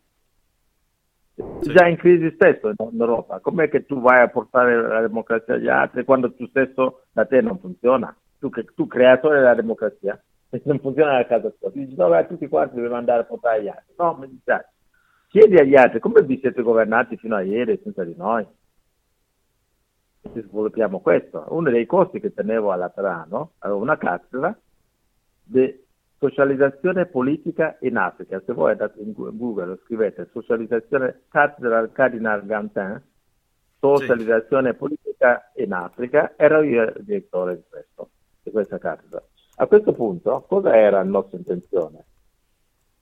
Sì. Già in crisi stesso in Europa, com'è che tu vai a portare la democrazia agli altri quando tu stesso da te non funziona? Tu, tu creatore della democrazia, e non funziona la casa tua, ti dici no, tutti quanti dobbiamo andare a portare agli altri. No, mi dispiace chiedi agli altri come vi siete governati fino a ieri senza di noi. E sviluppiamo questo. Uno dei corsi che tenevo a Laterano avevo una cattedra di socializzazione politica in Africa. Se voi andate in Google scrivete socializzazione cattedra Cardinal Gantin, socializzazione sì. politica in Africa, ero io il direttore di, questo, di questa cattedra. A questo punto, cosa era la nostra intenzione?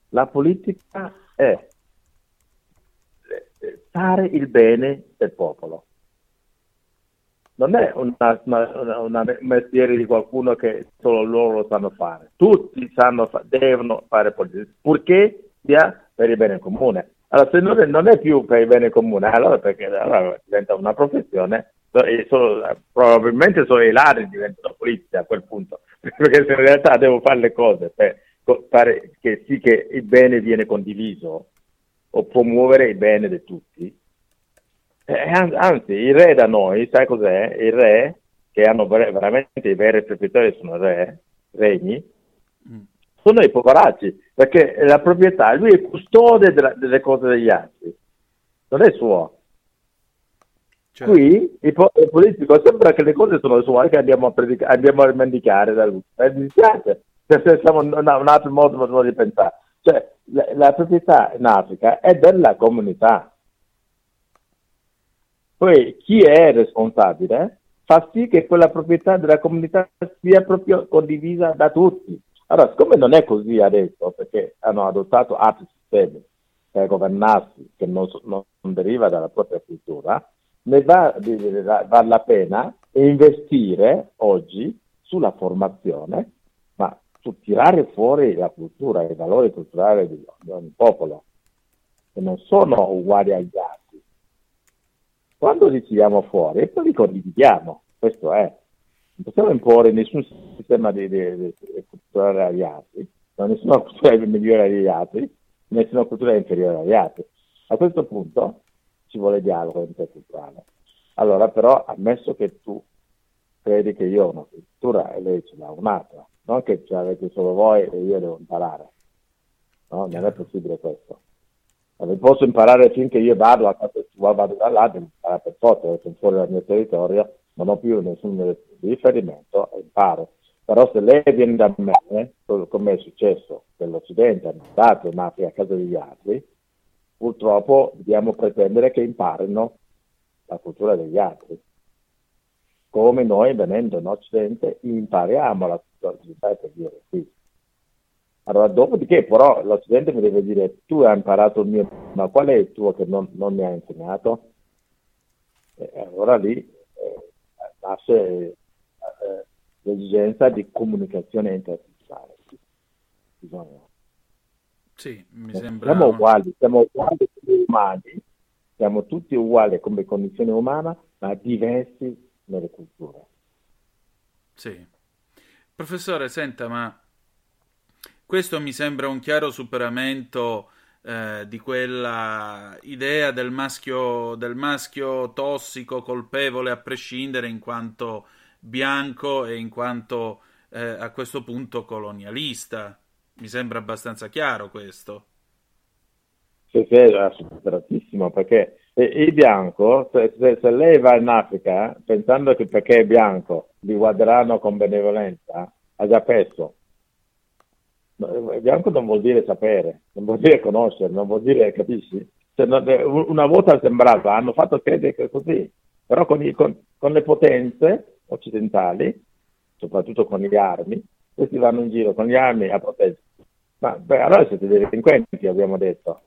La politica è fare il bene del popolo. Non è una mestiere di qualcuno che solo loro lo sanno fare. Tutti sanno, devono fare politica, purché sia per il bene comune. Allora, se non è, non è più per il bene comune, allora perché allora diventa una professione, solo, probabilmente solo i ladri diventano politica a quel punto, perché se in realtà devo fare le cose per fare che sì che il bene viene condiviso, o promuovere il bene di tutti. Eh, anzi, il re da noi, sai cos'è? Il re, che hanno veramente i veri proprietari sono re, regni, mm. sono i poveracci, perché la proprietà, lui è custode della, delle cose degli altri, non è suo. Certo. Qui il, po- il, politico sembra che le cose sono sue, che andiamo a, predica- andiamo a mendicare da lui. Eh, mi dispiace, se siamo un, un altro modo di pensare. Cioè, la, la proprietà in Africa è della comunità. Poi chi è responsabile fa sì che quella proprietà della comunità sia proprio condivisa da tutti. Allora, siccome non è così adesso, perché hanno adottato altri sistemi per governarsi che non, non, deriva dalla propria cultura, ne va, vale la pena investire oggi sulla formazione, ma su tirare fuori la cultura i valori culturali di, di ogni popolo, che non sono uguali agli altri. Quando li tiriamo fuori, poi li condividiamo, questo è. Non possiamo imporre nessun sistema di, di, di, di culturale agli altri, nessuna cultura è migliore degli altri, nessuna cultura è inferiore agli altri. A questo punto ci vuole dialogo interculturale. Allora però, ammesso che tu credi che io ho una cultura e lei ce l'ha un'altra, non che ce l'avete solo voi e io devo imparare. No, non è possibile questo. Posso imparare finché io vado vado da là, devo imparare per forza, sono fuori dal mio territorio, non ho più nessun riferimento e imparo. Però se lei viene da me, come è successo nell'Occidente, hanno dato mafia a casa degli altri, purtroppo dobbiamo pretendere che imparino la cultura degli altri. Come noi venendo in Occidente impariamo la cultura per dire qui. Allora, dopodiché però l'Occidente mi deve dire tu hai imparato il mio, ma qual è il tuo che non, non mi hai insegnato? E allora lì eh, nasce eh, l'esigenza di comunicazione interculturale. Bisogna. Sì, mi sembra... Siamo uguali, siamo uguali come umani, siamo tutti uguali come condizione umana, ma diversi nelle culture. Sì. Professore, senta, ma questo mi sembra un chiaro superamento eh, di quella idea del maschio, del maschio tossico, colpevole a prescindere in quanto bianco e in quanto eh, a questo punto colonialista. Mi sembra abbastanza chiaro questo. Sì, sì, è superatissimo perché il bianco, se, se, se, lei va in Africa pensando che perché è bianco li guarderanno con benevolenza, ha già perso. Bianco non vuol dire sapere, non vuol dire conoscere, non vuol dire, capisci? Cioè, una volta sembrava, hanno fatto credere che così, però con, i, con, con le potenze occidentali, soprattutto con le armi, questi vanno in giro con le armi a proteggere. Ma beh, allora siete delinquenti, abbiamo detto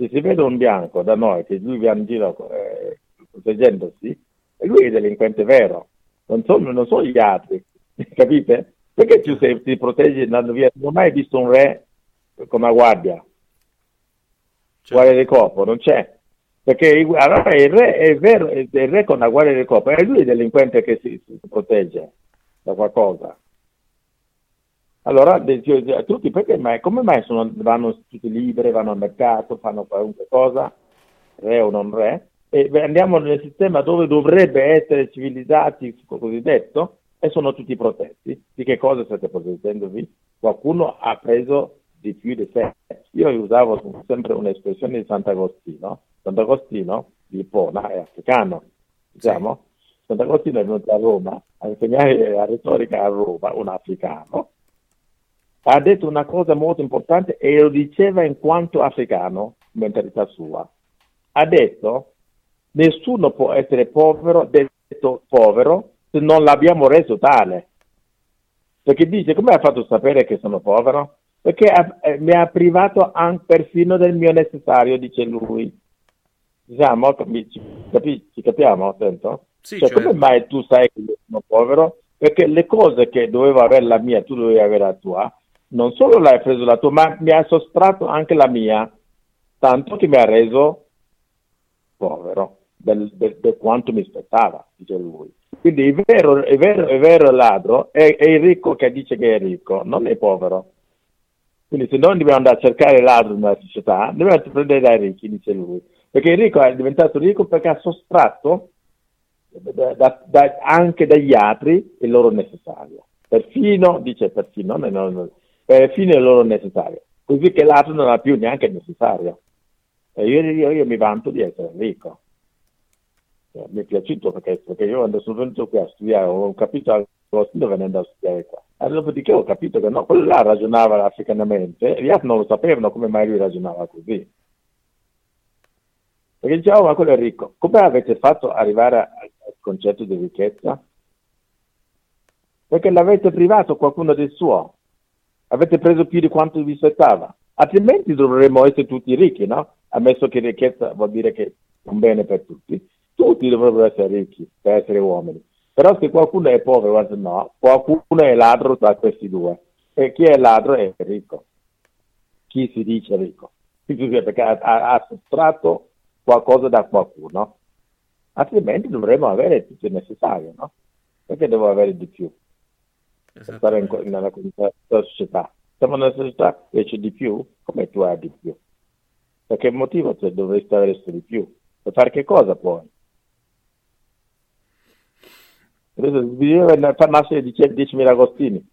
se si vede un bianco da noi che lui va in giro eh, proteggendosi, lui è delinquente vero, non sono, non sono gli altri, capite? Perché tu sei, ti proteggi andando via? Non ho mai visto un re con una guardia, certo. guardia del corpo, non c'è. Perché allora il re è vero, è il re con la guardia del corpo, è lui il delinquente che si, si protegge da qualcosa. Allora, tutti perché mai, come mai sono, vanno tutti liberi, vanno al mercato, fanno qualunque cosa, re o non re, e andiamo nel sistema dove dovrebbe essere civilizzati, cosiddetto, e sono tutti protetti. Di che cosa state proteggendovi? Qualcuno ha preso di più di sé. Io usavo sempre un'espressione di Sant'Agostino. Sant'Agostino di Pona è africano, diciamo. Sant'Agostino è venuto a Roma a insegnare la retorica a Roma, un africano, ha detto una cosa molto importante e lo diceva in quanto africano, mentalità sua. Ha detto, nessuno può essere povero, detto povero, se non l'abbiamo reso tale. Perché dice, come ha fatto sapere che sono povero? Perché ha, eh, mi ha privato anche persino del mio necessario, dice lui. Diciamo, ci, capi, ci capiamo, attento? Sì, cioè, certo. come mai tu sai che io sono povero? Perché le cose che dovevo avere la mia, tu dovevi avere la tua, non solo l'hai preso la tua, ma mi ha sottratto anche la mia, tanto che mi ha reso povero del, del, del quanto mi aspettava, dice lui. Quindi il vero, il vero, il vero ladro è, è, il ricco che dice che è ricco, non è povero. Quindi se noi dobbiamo andare a cercare il ladro nella società, dobbiamo prendere dai ricchi, dice lui. Perché il ricco è diventato ricco perché ha sottratto da, da, anche dagli altri il loro necessario. Perfino, dice perfino, non, non, per fine loro necessario, così che l'altro non ha più neanche necessario. E io, io, io mi vanto di essere ricco. Eh, mi è piaciuto perché, perché, io quando sono venuto qui a studiare ho capito Agostino venendo a studiare qua. E dopodiché ho capito che no, quello là ragionava africanamente e gli altri non lo sapevano come mai lui ragionava così. Perché dicevano, oh, ma quello è ricco. Come avete fatto arrivare al concetto di ricchezza? perché l'avete privato qualcuno del suo, avete preso più di quanto vi spettava, altrimenti dovremmo essere tutti ricchi, no? Ammesso che ricchezza vuol dire che è un bene per tutti, tutti dovrebbero essere ricchi per essere uomini, però se qualcuno è povero, no, qualcuno è ladro tra questi due, e chi è ladro è ricco, chi si dice ricco, perché ha, ha sottratto qualcosa da qualcuno, altrimenti dovremmo avere tutto il necessario, no? Perché devo avere di più? Per stare in, nella, nella società. Siamo nella società e c'è di più, come tu hai di più? Per che motivo cioè, dovresti avere di più? Per fare che cosa poi? Bisogna far nascere 10.000 Agostini,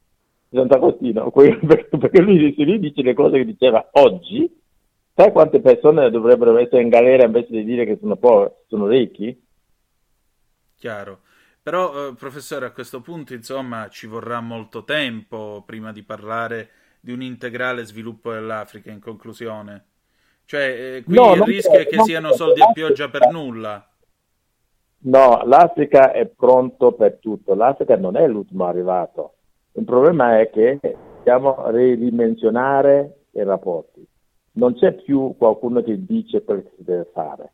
Sant'Agostino, perché lui dice le cose che diceva oggi, sai quante persone dovrebbero essere in galera invece di dire che sono poveri, sono ricchi? Chiaro. Però, eh, professore, a questo punto, insomma, ci vorrà molto tempo prima di parlare di un integrale sviluppo dell'Africa, in conclusione. Cioè, eh, qui no, il rischio è che siano soldi a pioggia per nulla. No, l'Africa è pronto per tutto. L'Africa non è l'ultimo arrivato. Il problema è che dobbiamo ridimensionare i rapporti. Non c'è più qualcuno che dice quello che si deve fare.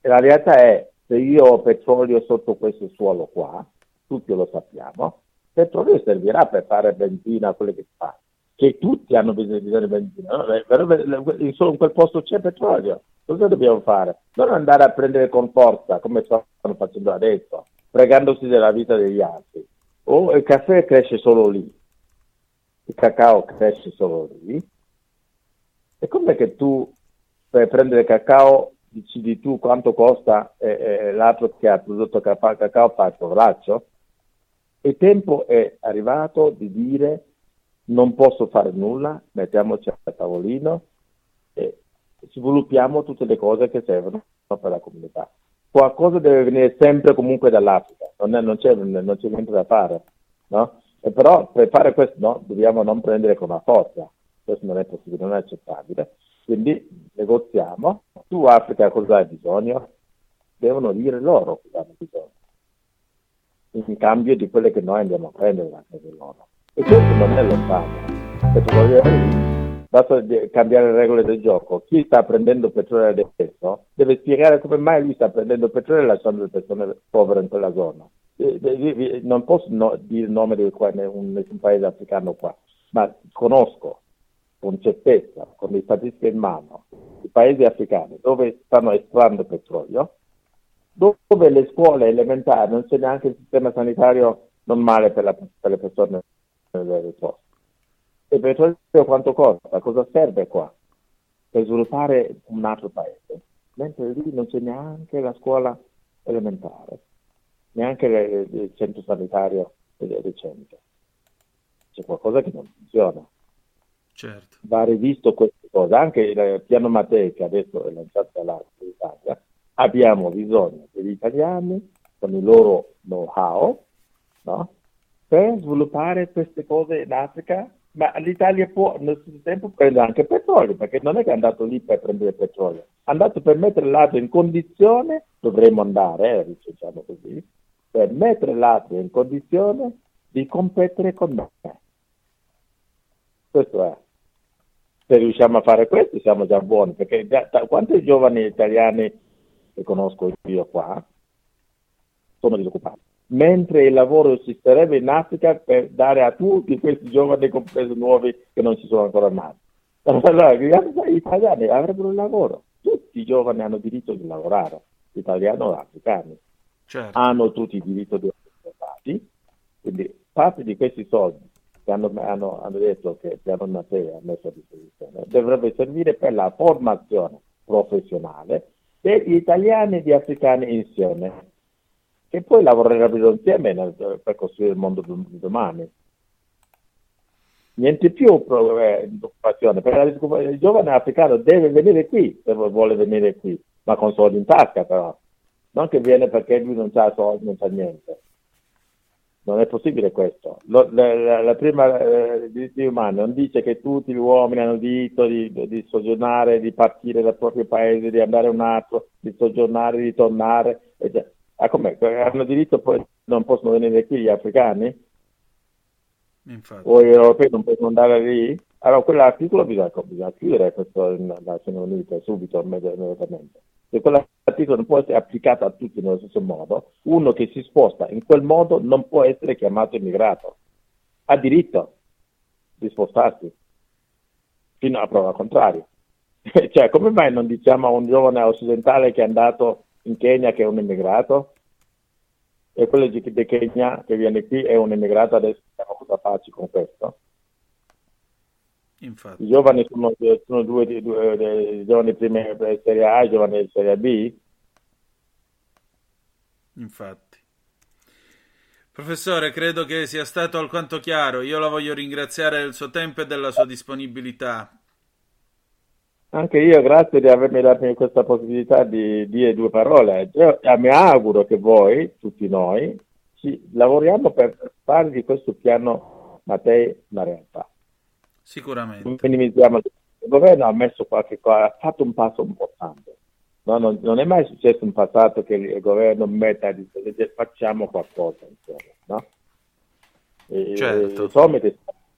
E la realtà è se io ho petrolio sotto questo suolo qua, tutti lo sappiamo, il petrolio servirà per fare benzina, quello che si fa, che tutti hanno bisogno di benzina, no? solo in quel posto c'è petrolio, cosa dobbiamo fare? Non andare a prendere con forza, come stanno facendo adesso, pregandosi della vita degli altri. O il caffè cresce solo lì, il cacao cresce solo lì, e com'è che tu per prendere cacao decidi tu quanto costa eh, eh, l'altro che ha prodotto cacao, fa il poveraccio? Il tempo è arrivato di dire non posso fare nulla, mettiamoci a tavolino e sviluppiamo tutte le cose che servono per la comunità. Qualcosa deve venire sempre comunque dall'Africa, non, è, non, c'è, non c'è, niente da fare, no? E però per fare questo no, dobbiamo non prendere con la forza, questo non è possibile, non è accettabile. Quindi negoziamo, tu Africa cosa hai bisogno? Devono dire loro cosa hanno bisogno, in cambio di quelle che noi andiamo a prendere da loro. E questo non è lontano, basta cambiare le regole del gioco. Chi sta prendendo petrolio adesso deve spiegare come mai lui sta prendendo petrolio e lasciando le persone povere in quella zona. Non posso dire il nome di nessun paese africano qua, ma conosco con certezza, con le statistiche in mano, i paesi africani dove stanno estraendo petrolio, dove le scuole elementari non c'è neanche il sistema sanitario normale per, la, per le persone delle poste. Il petrolio quanto costa? Cosa serve qua? Per sviluppare un altro paese. Mentre lì non c'è neanche la scuola elementare, neanche il centro sanitario decente. C'è qualcosa che non funziona. Certo. Va rivisto queste cose, anche il piano Mattei che adesso è lanciato dall'Italia, abbiamo bisogno degli italiani con il loro know-how no? Per sviluppare queste cose in Africa, ma l'Italia può nel stesso tempo prendere anche petrolio, perché non è che è andato lì per prendere petrolio, è andato per mettere l'Atria in condizione, dovremmo andare, eh, diciamo così, per mettere l'Atria in condizione di competere con me. Questo è. Se riusciamo a fare questo siamo già buoni, perché da, da, quanti giovani italiani che conosco io qua sono disoccupati, mentre il lavoro esisterebbe in Africa per dare a tutti questi giovani, compresi nuovi, che non ci sono ancora nati. Allora, gli italiani avrebbero il lavoro, tutti i giovani hanno diritto di lavorare, italiani o africani, certo. hanno tutti il diritto di essere stati, quindi parte di questi soldi che hanno, hanno, hanno detto che Piano Mattei ha messo a disposizione, dovrebbe servire per la formazione professionale degli italiani e degli africani insieme, che poi lavorerebbero insieme nel, per costruire il mondo di domani. Niente più eh, occupazione, perché il giovane africano deve venire qui, se vuole venire qui, ma con soldi in tasca però, non che viene perché lui non ha soldi, non sa niente. Non è possibile questo. Lo, la, la, prima eh, diritti umani non dice che tutti gli uomini hanno diritto di, di, soggiornare, di partire dal proprio paese, di andare a un altro, di soggiornare, di tornare. Ah, com'è? Hanno diritto poi non possono venire qui gli africani? Infatti. Voi europei non possono andare lì? Allora quell'articolo bisogna, bisogna chiudere questo Nazioni Unite subito, immediatamente. Se quell'articolo non può essere applicato a tutti nello stesso modo, uno che si sposta in quel modo non può essere chiamato immigrato. Ha diritto di spostarsi fino a prova contraria. cioè, come mai non diciamo a un giovane occidentale che è andato in Kenya che è un immigrato? E quello di, Kenya che viene qui è un immigrato, adesso siamo cosa farci con questo? Infatti. I giovani sono, sono due, due, due, giovani prima di Serie A e i giovani Serie B. Infatti. Professore, credo che sia stato alquanto chiaro. Io la voglio ringraziare del suo tempo e della sua disponibilità. Anche io, grazie di avermi dato questa possibilità di dire due parole. Io mi auguro che voi, tutti noi, ci lavoriamo per fare di questo piano Mattei una realtà. Sicuramente. Minimizziamo. Il governo ha messo qualche cosa, ha fatto un passo importante. No, non, non, è mai successo in passato che il governo metta di facciamo qualcosa insieme, no? certo. Il summit è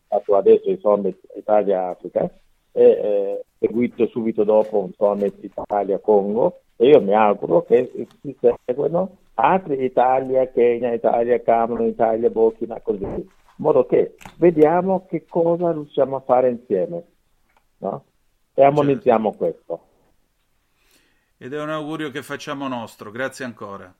stato adesso il summit Italia-Africa e eh, seguito subito dopo un summit Italia-Congo e io mi auguro che si seguano altri Italia, Kenya, Italia, Camerun, Italia, Burkina, così, in modo che vediamo che cosa riusciamo a fare insieme, no? E ammonizziamo certo. questo ed è un augurio che facciamo nostro. Grazie ancora.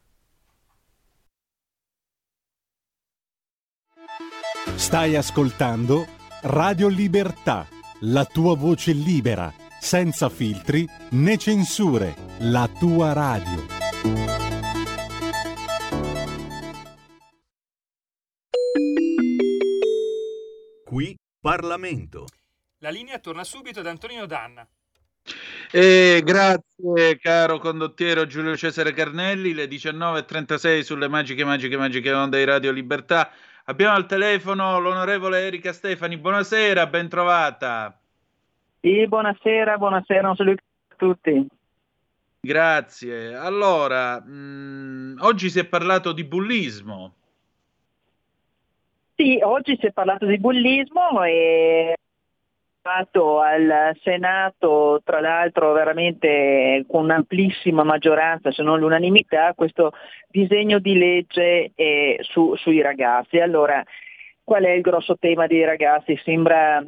Stai ascoltando Radio Libertà, la tua voce libera, senza filtri né censure, la tua radio. Qui Parlamento. La linea torna subito ad Antonino Danna. E grazie caro condottiero Giulio Cesare Carnelli, le 19.36 sulle magiche, magiche, magiche onde di Radio Libertà. Abbiamo al telefono l'onorevole Erika Stefani, buonasera, ben trovata. Sì, buonasera, buonasera, un saluto a tutti. Grazie. Allora, mh, mm, oggi si è parlato di bullismo. Sì, oggi si è parlato di bullismo e fatto al Senato, tra l'altro veramente con un'amplissima maggioranza, se non l'unanimità, questo disegno di legge eh, su, sui ragazzi. Allora, qual è il grosso tema dei ragazzi? Sembra,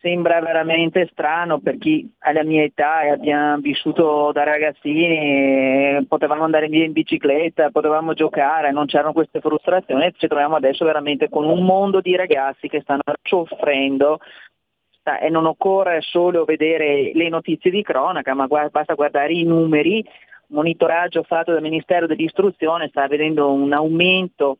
sembra veramente strano per chi ha la mia età e abbiamo vissuto da ragazzini, potevamo andare via in bicicletta, potevamo giocare, non c'erano queste frustrazioni, ci troviamo adesso veramente con un mondo di ragazzi che stanno soffrendo basta e non occorre solo vedere le notizie di cronaca, ma basta guardare i numeri. Il monitoraggio fatto dal Ministero dell'Istruzione sta vedendo un aumento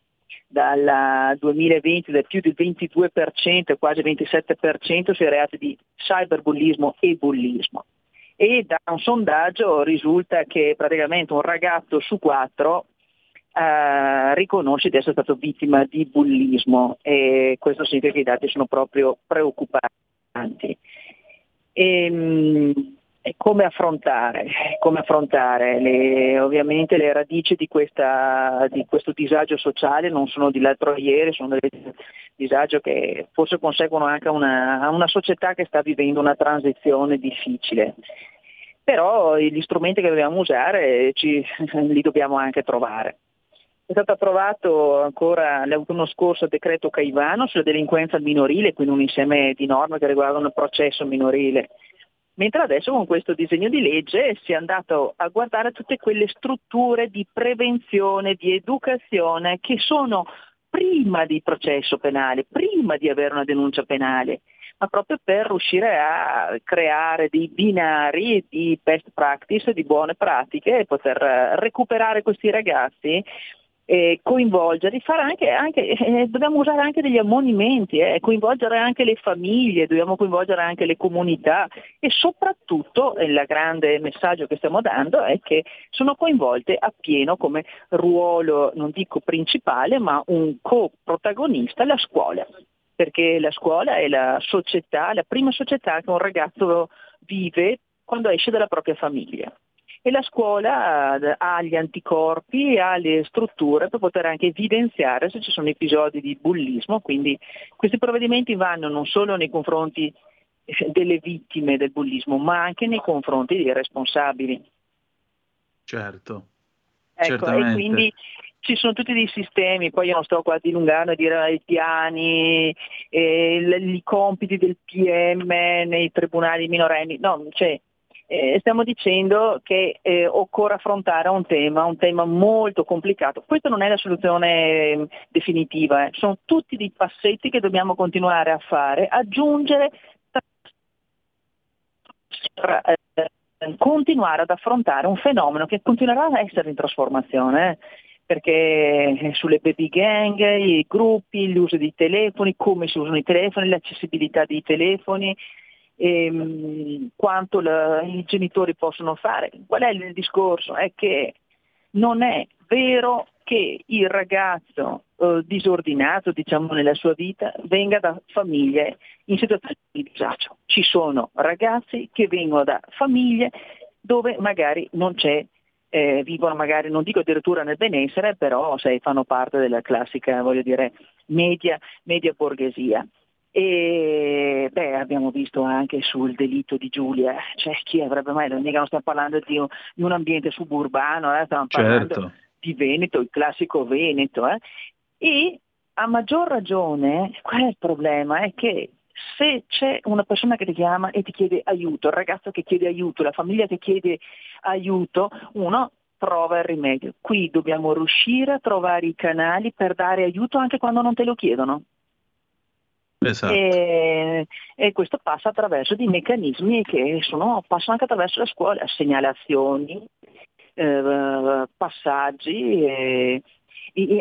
dal 2020 del più del 22%, quasi 27% sui reati di cyberbullismo e bullismo. E da un sondaggio risulta che praticamente un ragazzo su quattro Uh, riconosce di essere stato vittima di bullismo e questo significa che i dati sono proprio preoccupanti importanti. E, ehm, e come affrontare, come affrontare le, ovviamente le radici di, questa, di, questo disagio sociale non sono di l'altro ieri, sono dei disagi che forse conseguono anche a una, una società che sta vivendo una transizione difficile però gli strumenti che dobbiamo usare ci, li dobbiamo anche trovare. È stato approvato ancora l'autunno scorso il decreto Caivano sulla delinquenza minorile, quindi un insieme di norme che riguardano il processo minorile. Mentre adesso con questo disegno di legge si è andato a guardare tutte quelle strutture di prevenzione, di educazione che sono prima di processo penale, prima di avere una denuncia penale, ma proprio per riuscire a creare dei binari di best practice, di buone pratiche e poter recuperare questi ragazzi eh, coinvolgere, anche, anche, eh, dobbiamo usare anche degli ammonimenti, eh, coinvolgere anche le famiglie, dobbiamo coinvolgere anche le comunità e soprattutto il grande messaggio che stiamo dando è che sono coinvolte appieno come ruolo, non dico principale, ma un co-protagonista la scuola, perché la scuola è la società, la prima società che un ragazzo vive quando esce dalla propria famiglia e la scuola eh, ha gli anticorpi, ha le strutture per poter anche evidenziare se ci sono episodi di bullismo, quindi questi provvedimenti vanno non solo nei confronti eh, delle vittime del bullismo, ma anche nei confronti dei responsabili. Certo. Ecco, e quindi ci sono tutti dei sistemi, poi io non sto qua a dilungare a dire i piani, eh, i compiti del PM nei tribunali minorenni, no, cioè, eh, stiamo dicendo che eh, occorre affrontare un tema, un tema molto complicato. Questa non è la soluzione ehm, definitiva, eh. sono tutti dei passetti che dobbiamo continuare a fare, aggiungere, eh, continuare ad affrontare un fenomeno che continuerà a essere in trasformazione eh. perché sulle baby gang, i gruppi, l'uso dei telefoni, come si usano i telefoni, l'accessibilità dei telefoni, ehm, quanto la, i genitori possono fare. Qual è il discorso? È che non è vero che il ragazzo eh, disordinato diciamo, nella sua vita venga da famiglie in situazioni di disagio. Ci sono ragazzi che vengono da famiglie dove magari non c'è, eh, vivono magari, non dico addirittura nel benessere, però sai, fanno parte della classica, voglio dire, media, media borghesia. E beh, abbiamo visto anche sul delitto di Giulia, cioè chi avrebbe mai, non stiamo parlando di un, di un ambiente suburbano, eh, stiamo parlando certo. di Veneto, il classico Veneto. Eh. E a maggior ragione, qual è il problema? È che se c'è una persona che ti chiama e ti chiede aiuto, il ragazzo che chiede aiuto, la famiglia che chiede aiuto, uno trova il rimedio. Qui dobbiamo riuscire a trovare i canali per dare aiuto anche quando non te lo chiedono. Esatto. E, e, questo passa attraverso dei meccanismi che sono, passano anche attraverso la scuola, segnalazioni, eh, passaggi e,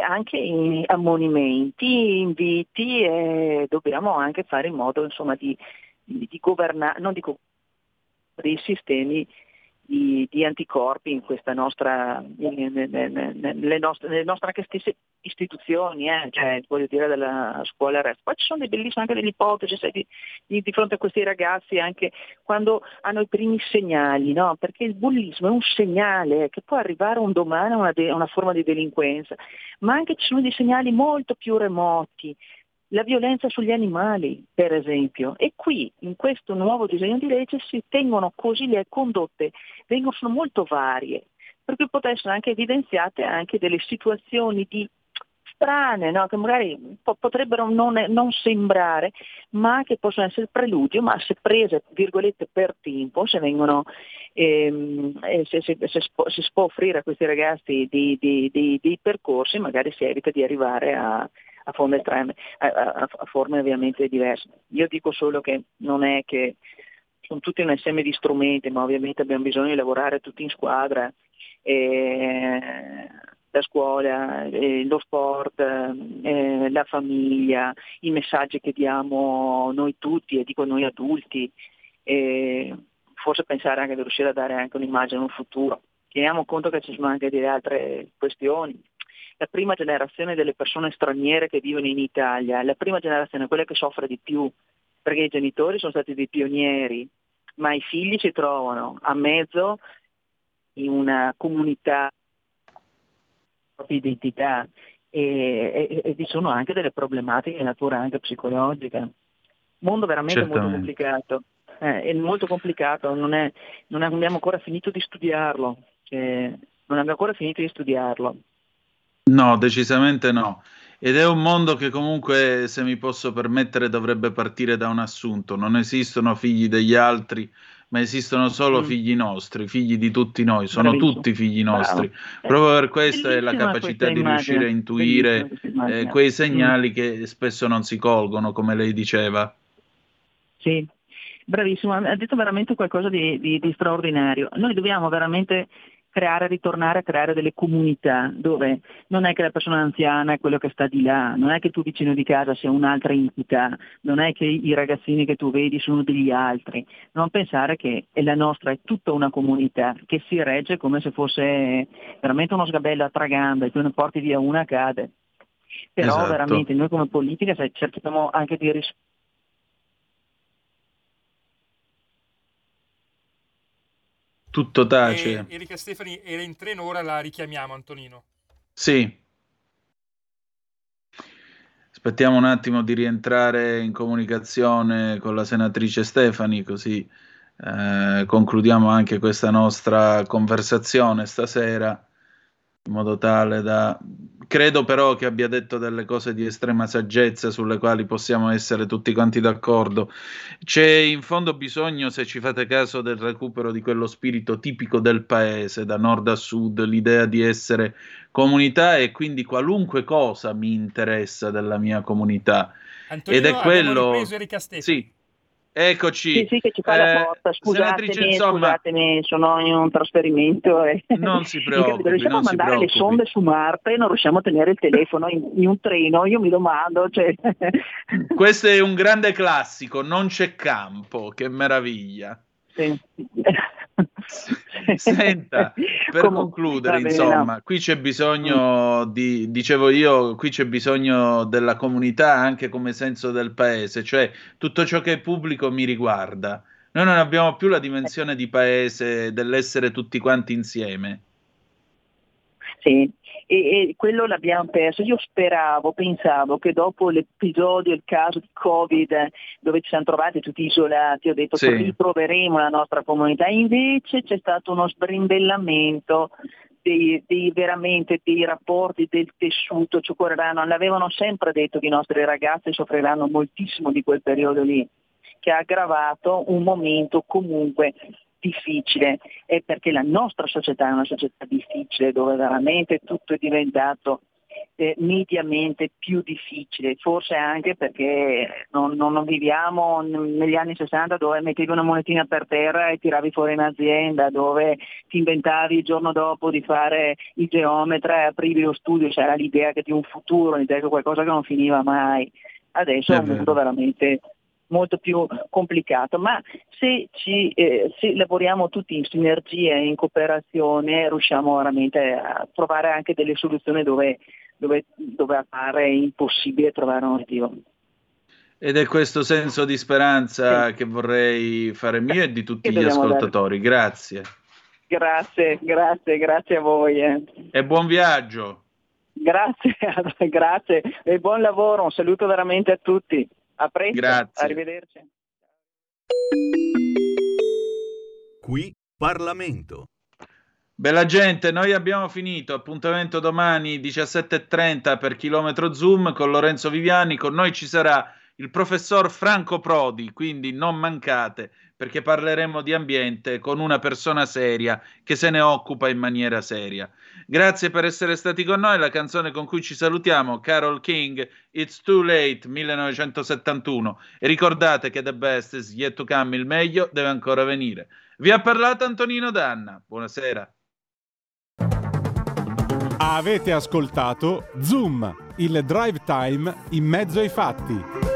anche ammonimenti, inviti e dobbiamo anche fare in modo insomma, di, di, di governare, non dico dei sistemi di, di, anticorpi in questa nostra, nelle nostre, nelle nostre anche stesse istituzioni, eh, cioè, voglio dire della scuola resto. Poi ci sono dei bellissime anche delle ipotesi sai, di, di, di, fronte a questi ragazzi anche quando hanno i primi segnali, no? perché il bullismo è un segnale che può arrivare un domani a una, de- una forma di delinquenza, ma anche ci sono dei segnali molto più remoti la violenza sugli animali, per esempio. E qui, in questo nuovo disegno di legge, si tengono così le condotte, vengono, sono molto varie, per cui possono essere anche evidenziate anche delle situazioni di strane, no? che magari po- potrebbero non, non, sembrare, ma che possono essere preludio, ma se prese, virgolette, per tempo, se vengono, ehm, se, se, se, si può offrire a questi ragazzi dei percorsi, magari si evita di arrivare a, a forme a, a, a, forme ovviamente diverse. Io dico solo che non è che sono tutti un insieme di strumenti, ma ovviamente abbiamo bisogno di lavorare tutti in squadra. E la scuola, eh, lo sport, eh, la famiglia, i messaggi che diamo noi tutti e dico noi adulti, e forse pensare anche di riuscire a dare anche un'immagine, un futuro. Teniamo conto che ci sono anche delle altre questioni, la prima generazione delle persone straniere che vivono in Italia, è la prima generazione è quella che soffre di più, perché i genitori sono stati dei pionieri, ma i figli si trovano a mezzo in una comunità propria identità e, e, e, vi sono anche delle problematiche di natura anche psicologica. Mondo veramente Certamente. molto complicato. Eh, è molto complicato, non, è, non, abbiamo ancora finito di studiarlo. Cioè, non abbiamo ancora finito di studiarlo. No, decisamente no. Ed è un mondo che comunque, se mi posso permettere, dovrebbe partire da un assunto. Non esistono figli degli altri, ma esistono solo mm. figli nostri, figli di tutti noi, sono Bravissimo. tutti figli nostri. Bravo. Proprio per questo è la capacità di riuscire a intuire eh, quei mm. segnali mm. che spesso non si colgono, come lei diceva. Sì, bravissimo, ha detto veramente qualcosa di, di, di straordinario. Noi dobbiamo veramente creare, ritornare a creare delle comunità dove non è che la persona anziana è quello che sta di là, non è che tu vicino di casa sia un'altra entità, non è che i ragazzini che tu vedi sono degli altri, non pensare che la nostra è tutta una comunità che si regge come se fosse veramente uno sgabello a tre gambe, tu ne porti via una cade. Però esatto. veramente noi come politica cerchiamo anche di rispondere Tutto tace. E Erika Stefani era in treno, ora la richiamiamo, Antonino. Sì. Aspettiamo un attimo di rientrare in comunicazione con la senatrice Stefani, così eh, concludiamo anche questa nostra conversazione stasera in modo tale da... Credo però che abbia detto delle cose di estrema saggezza sulle quali possiamo essere tutti quanti d'accordo. C'è in fondo bisogno, se ci fate caso, del recupero di quello spirito tipico del paese, da nord a sud, l'idea di essere comunità e quindi qualunque cosa mi interessa della mia comunità. Antonino, Ed è quello... Sì, Eccoci. Sì, sì, che ci fa la Eh, porta. Scusatemi, insomma- scusatemi, sono in un trasferimento. E... Non si preoccupi, riusciamo a mandare le sonde su Marte e non riusciamo a tenere il telefono in, in un treno. Io mi domando, cioè... Questo è un grande classico, non c'è campo, che meraviglia. Sì. Senta, per Comunque, concludere, insomma, no. qui c'è bisogno di, dicevo io, qui c'è bisogno della comunità anche come senso del paese, cioè tutto ciò che è pubblico mi riguarda. Noi non abbiamo più la dimensione di paese dell'essere tutti quanti insieme. Sì, e, e quello l'abbiamo perso. Io speravo, pensavo che dopo l'episodio, il caso di Covid, dove ci siamo trovati tutti isolati, ho detto Sì. che ritroveremo la nostra comunità. Invece c'è stato uno sbrimbellamento dei, dei- veramente dei rapporti del tessuto, ci occorreranno, l'avevano sempre detto che i nostri ragazzi soffriranno moltissimo di quel periodo lì, che ha aggravato un momento comunque difficile, è perché la nostra società è una società difficile dove veramente tutto è diventato eh, mediamente più difficile, forse anche perché non, non- viviamo negli anni 60 dove mettevi una monetina per terra e tiravi fuori un'azienda, dove ti inventavi il giorno dopo di fare il geometra e aprivi lo studio, c'era l'idea che di un futuro, l'idea che qualcosa che non finiva mai. Adesso è, È un mondo veramente molto più complicato, ma se, ci, eh, se lavoriamo tutti in sinergia e in cooperazione riusciamo veramente a trovare anche delle soluzioni dove, dove, dove appare impossibile trovare un motivo. Ed è questo senso di speranza che vorrei fare mio e di tutti gli dobbiamo dare. ascoltatori. Grazie. Grazie, grazie, grazie a voi. eh. E buon viaggio. Grazie, grazie e buon lavoro, un saluto veramente a tutti. A presto, Grazie. arrivederci. Qui Parlamento. Bella gente, noi abbiamo finito. Appuntamento domani 17.30 per chilometro Zoom con Lorenzo Viviani. Con noi ci sarà il professor Franco Prodi, quindi non mancate perché parleremo di ambiente con una persona seria che se ne occupa in maniera seria. Grazie per essere stati con noi. La canzone con cui ci salutiamo, Carol King, It's Too Late 1971. E ricordate che The Best is yet to come, il meglio deve ancora venire. Vi ha parlato Antonino Danna. Buonasera. Avete ascoltato Zoom, il drive time in mezzo ai fatti.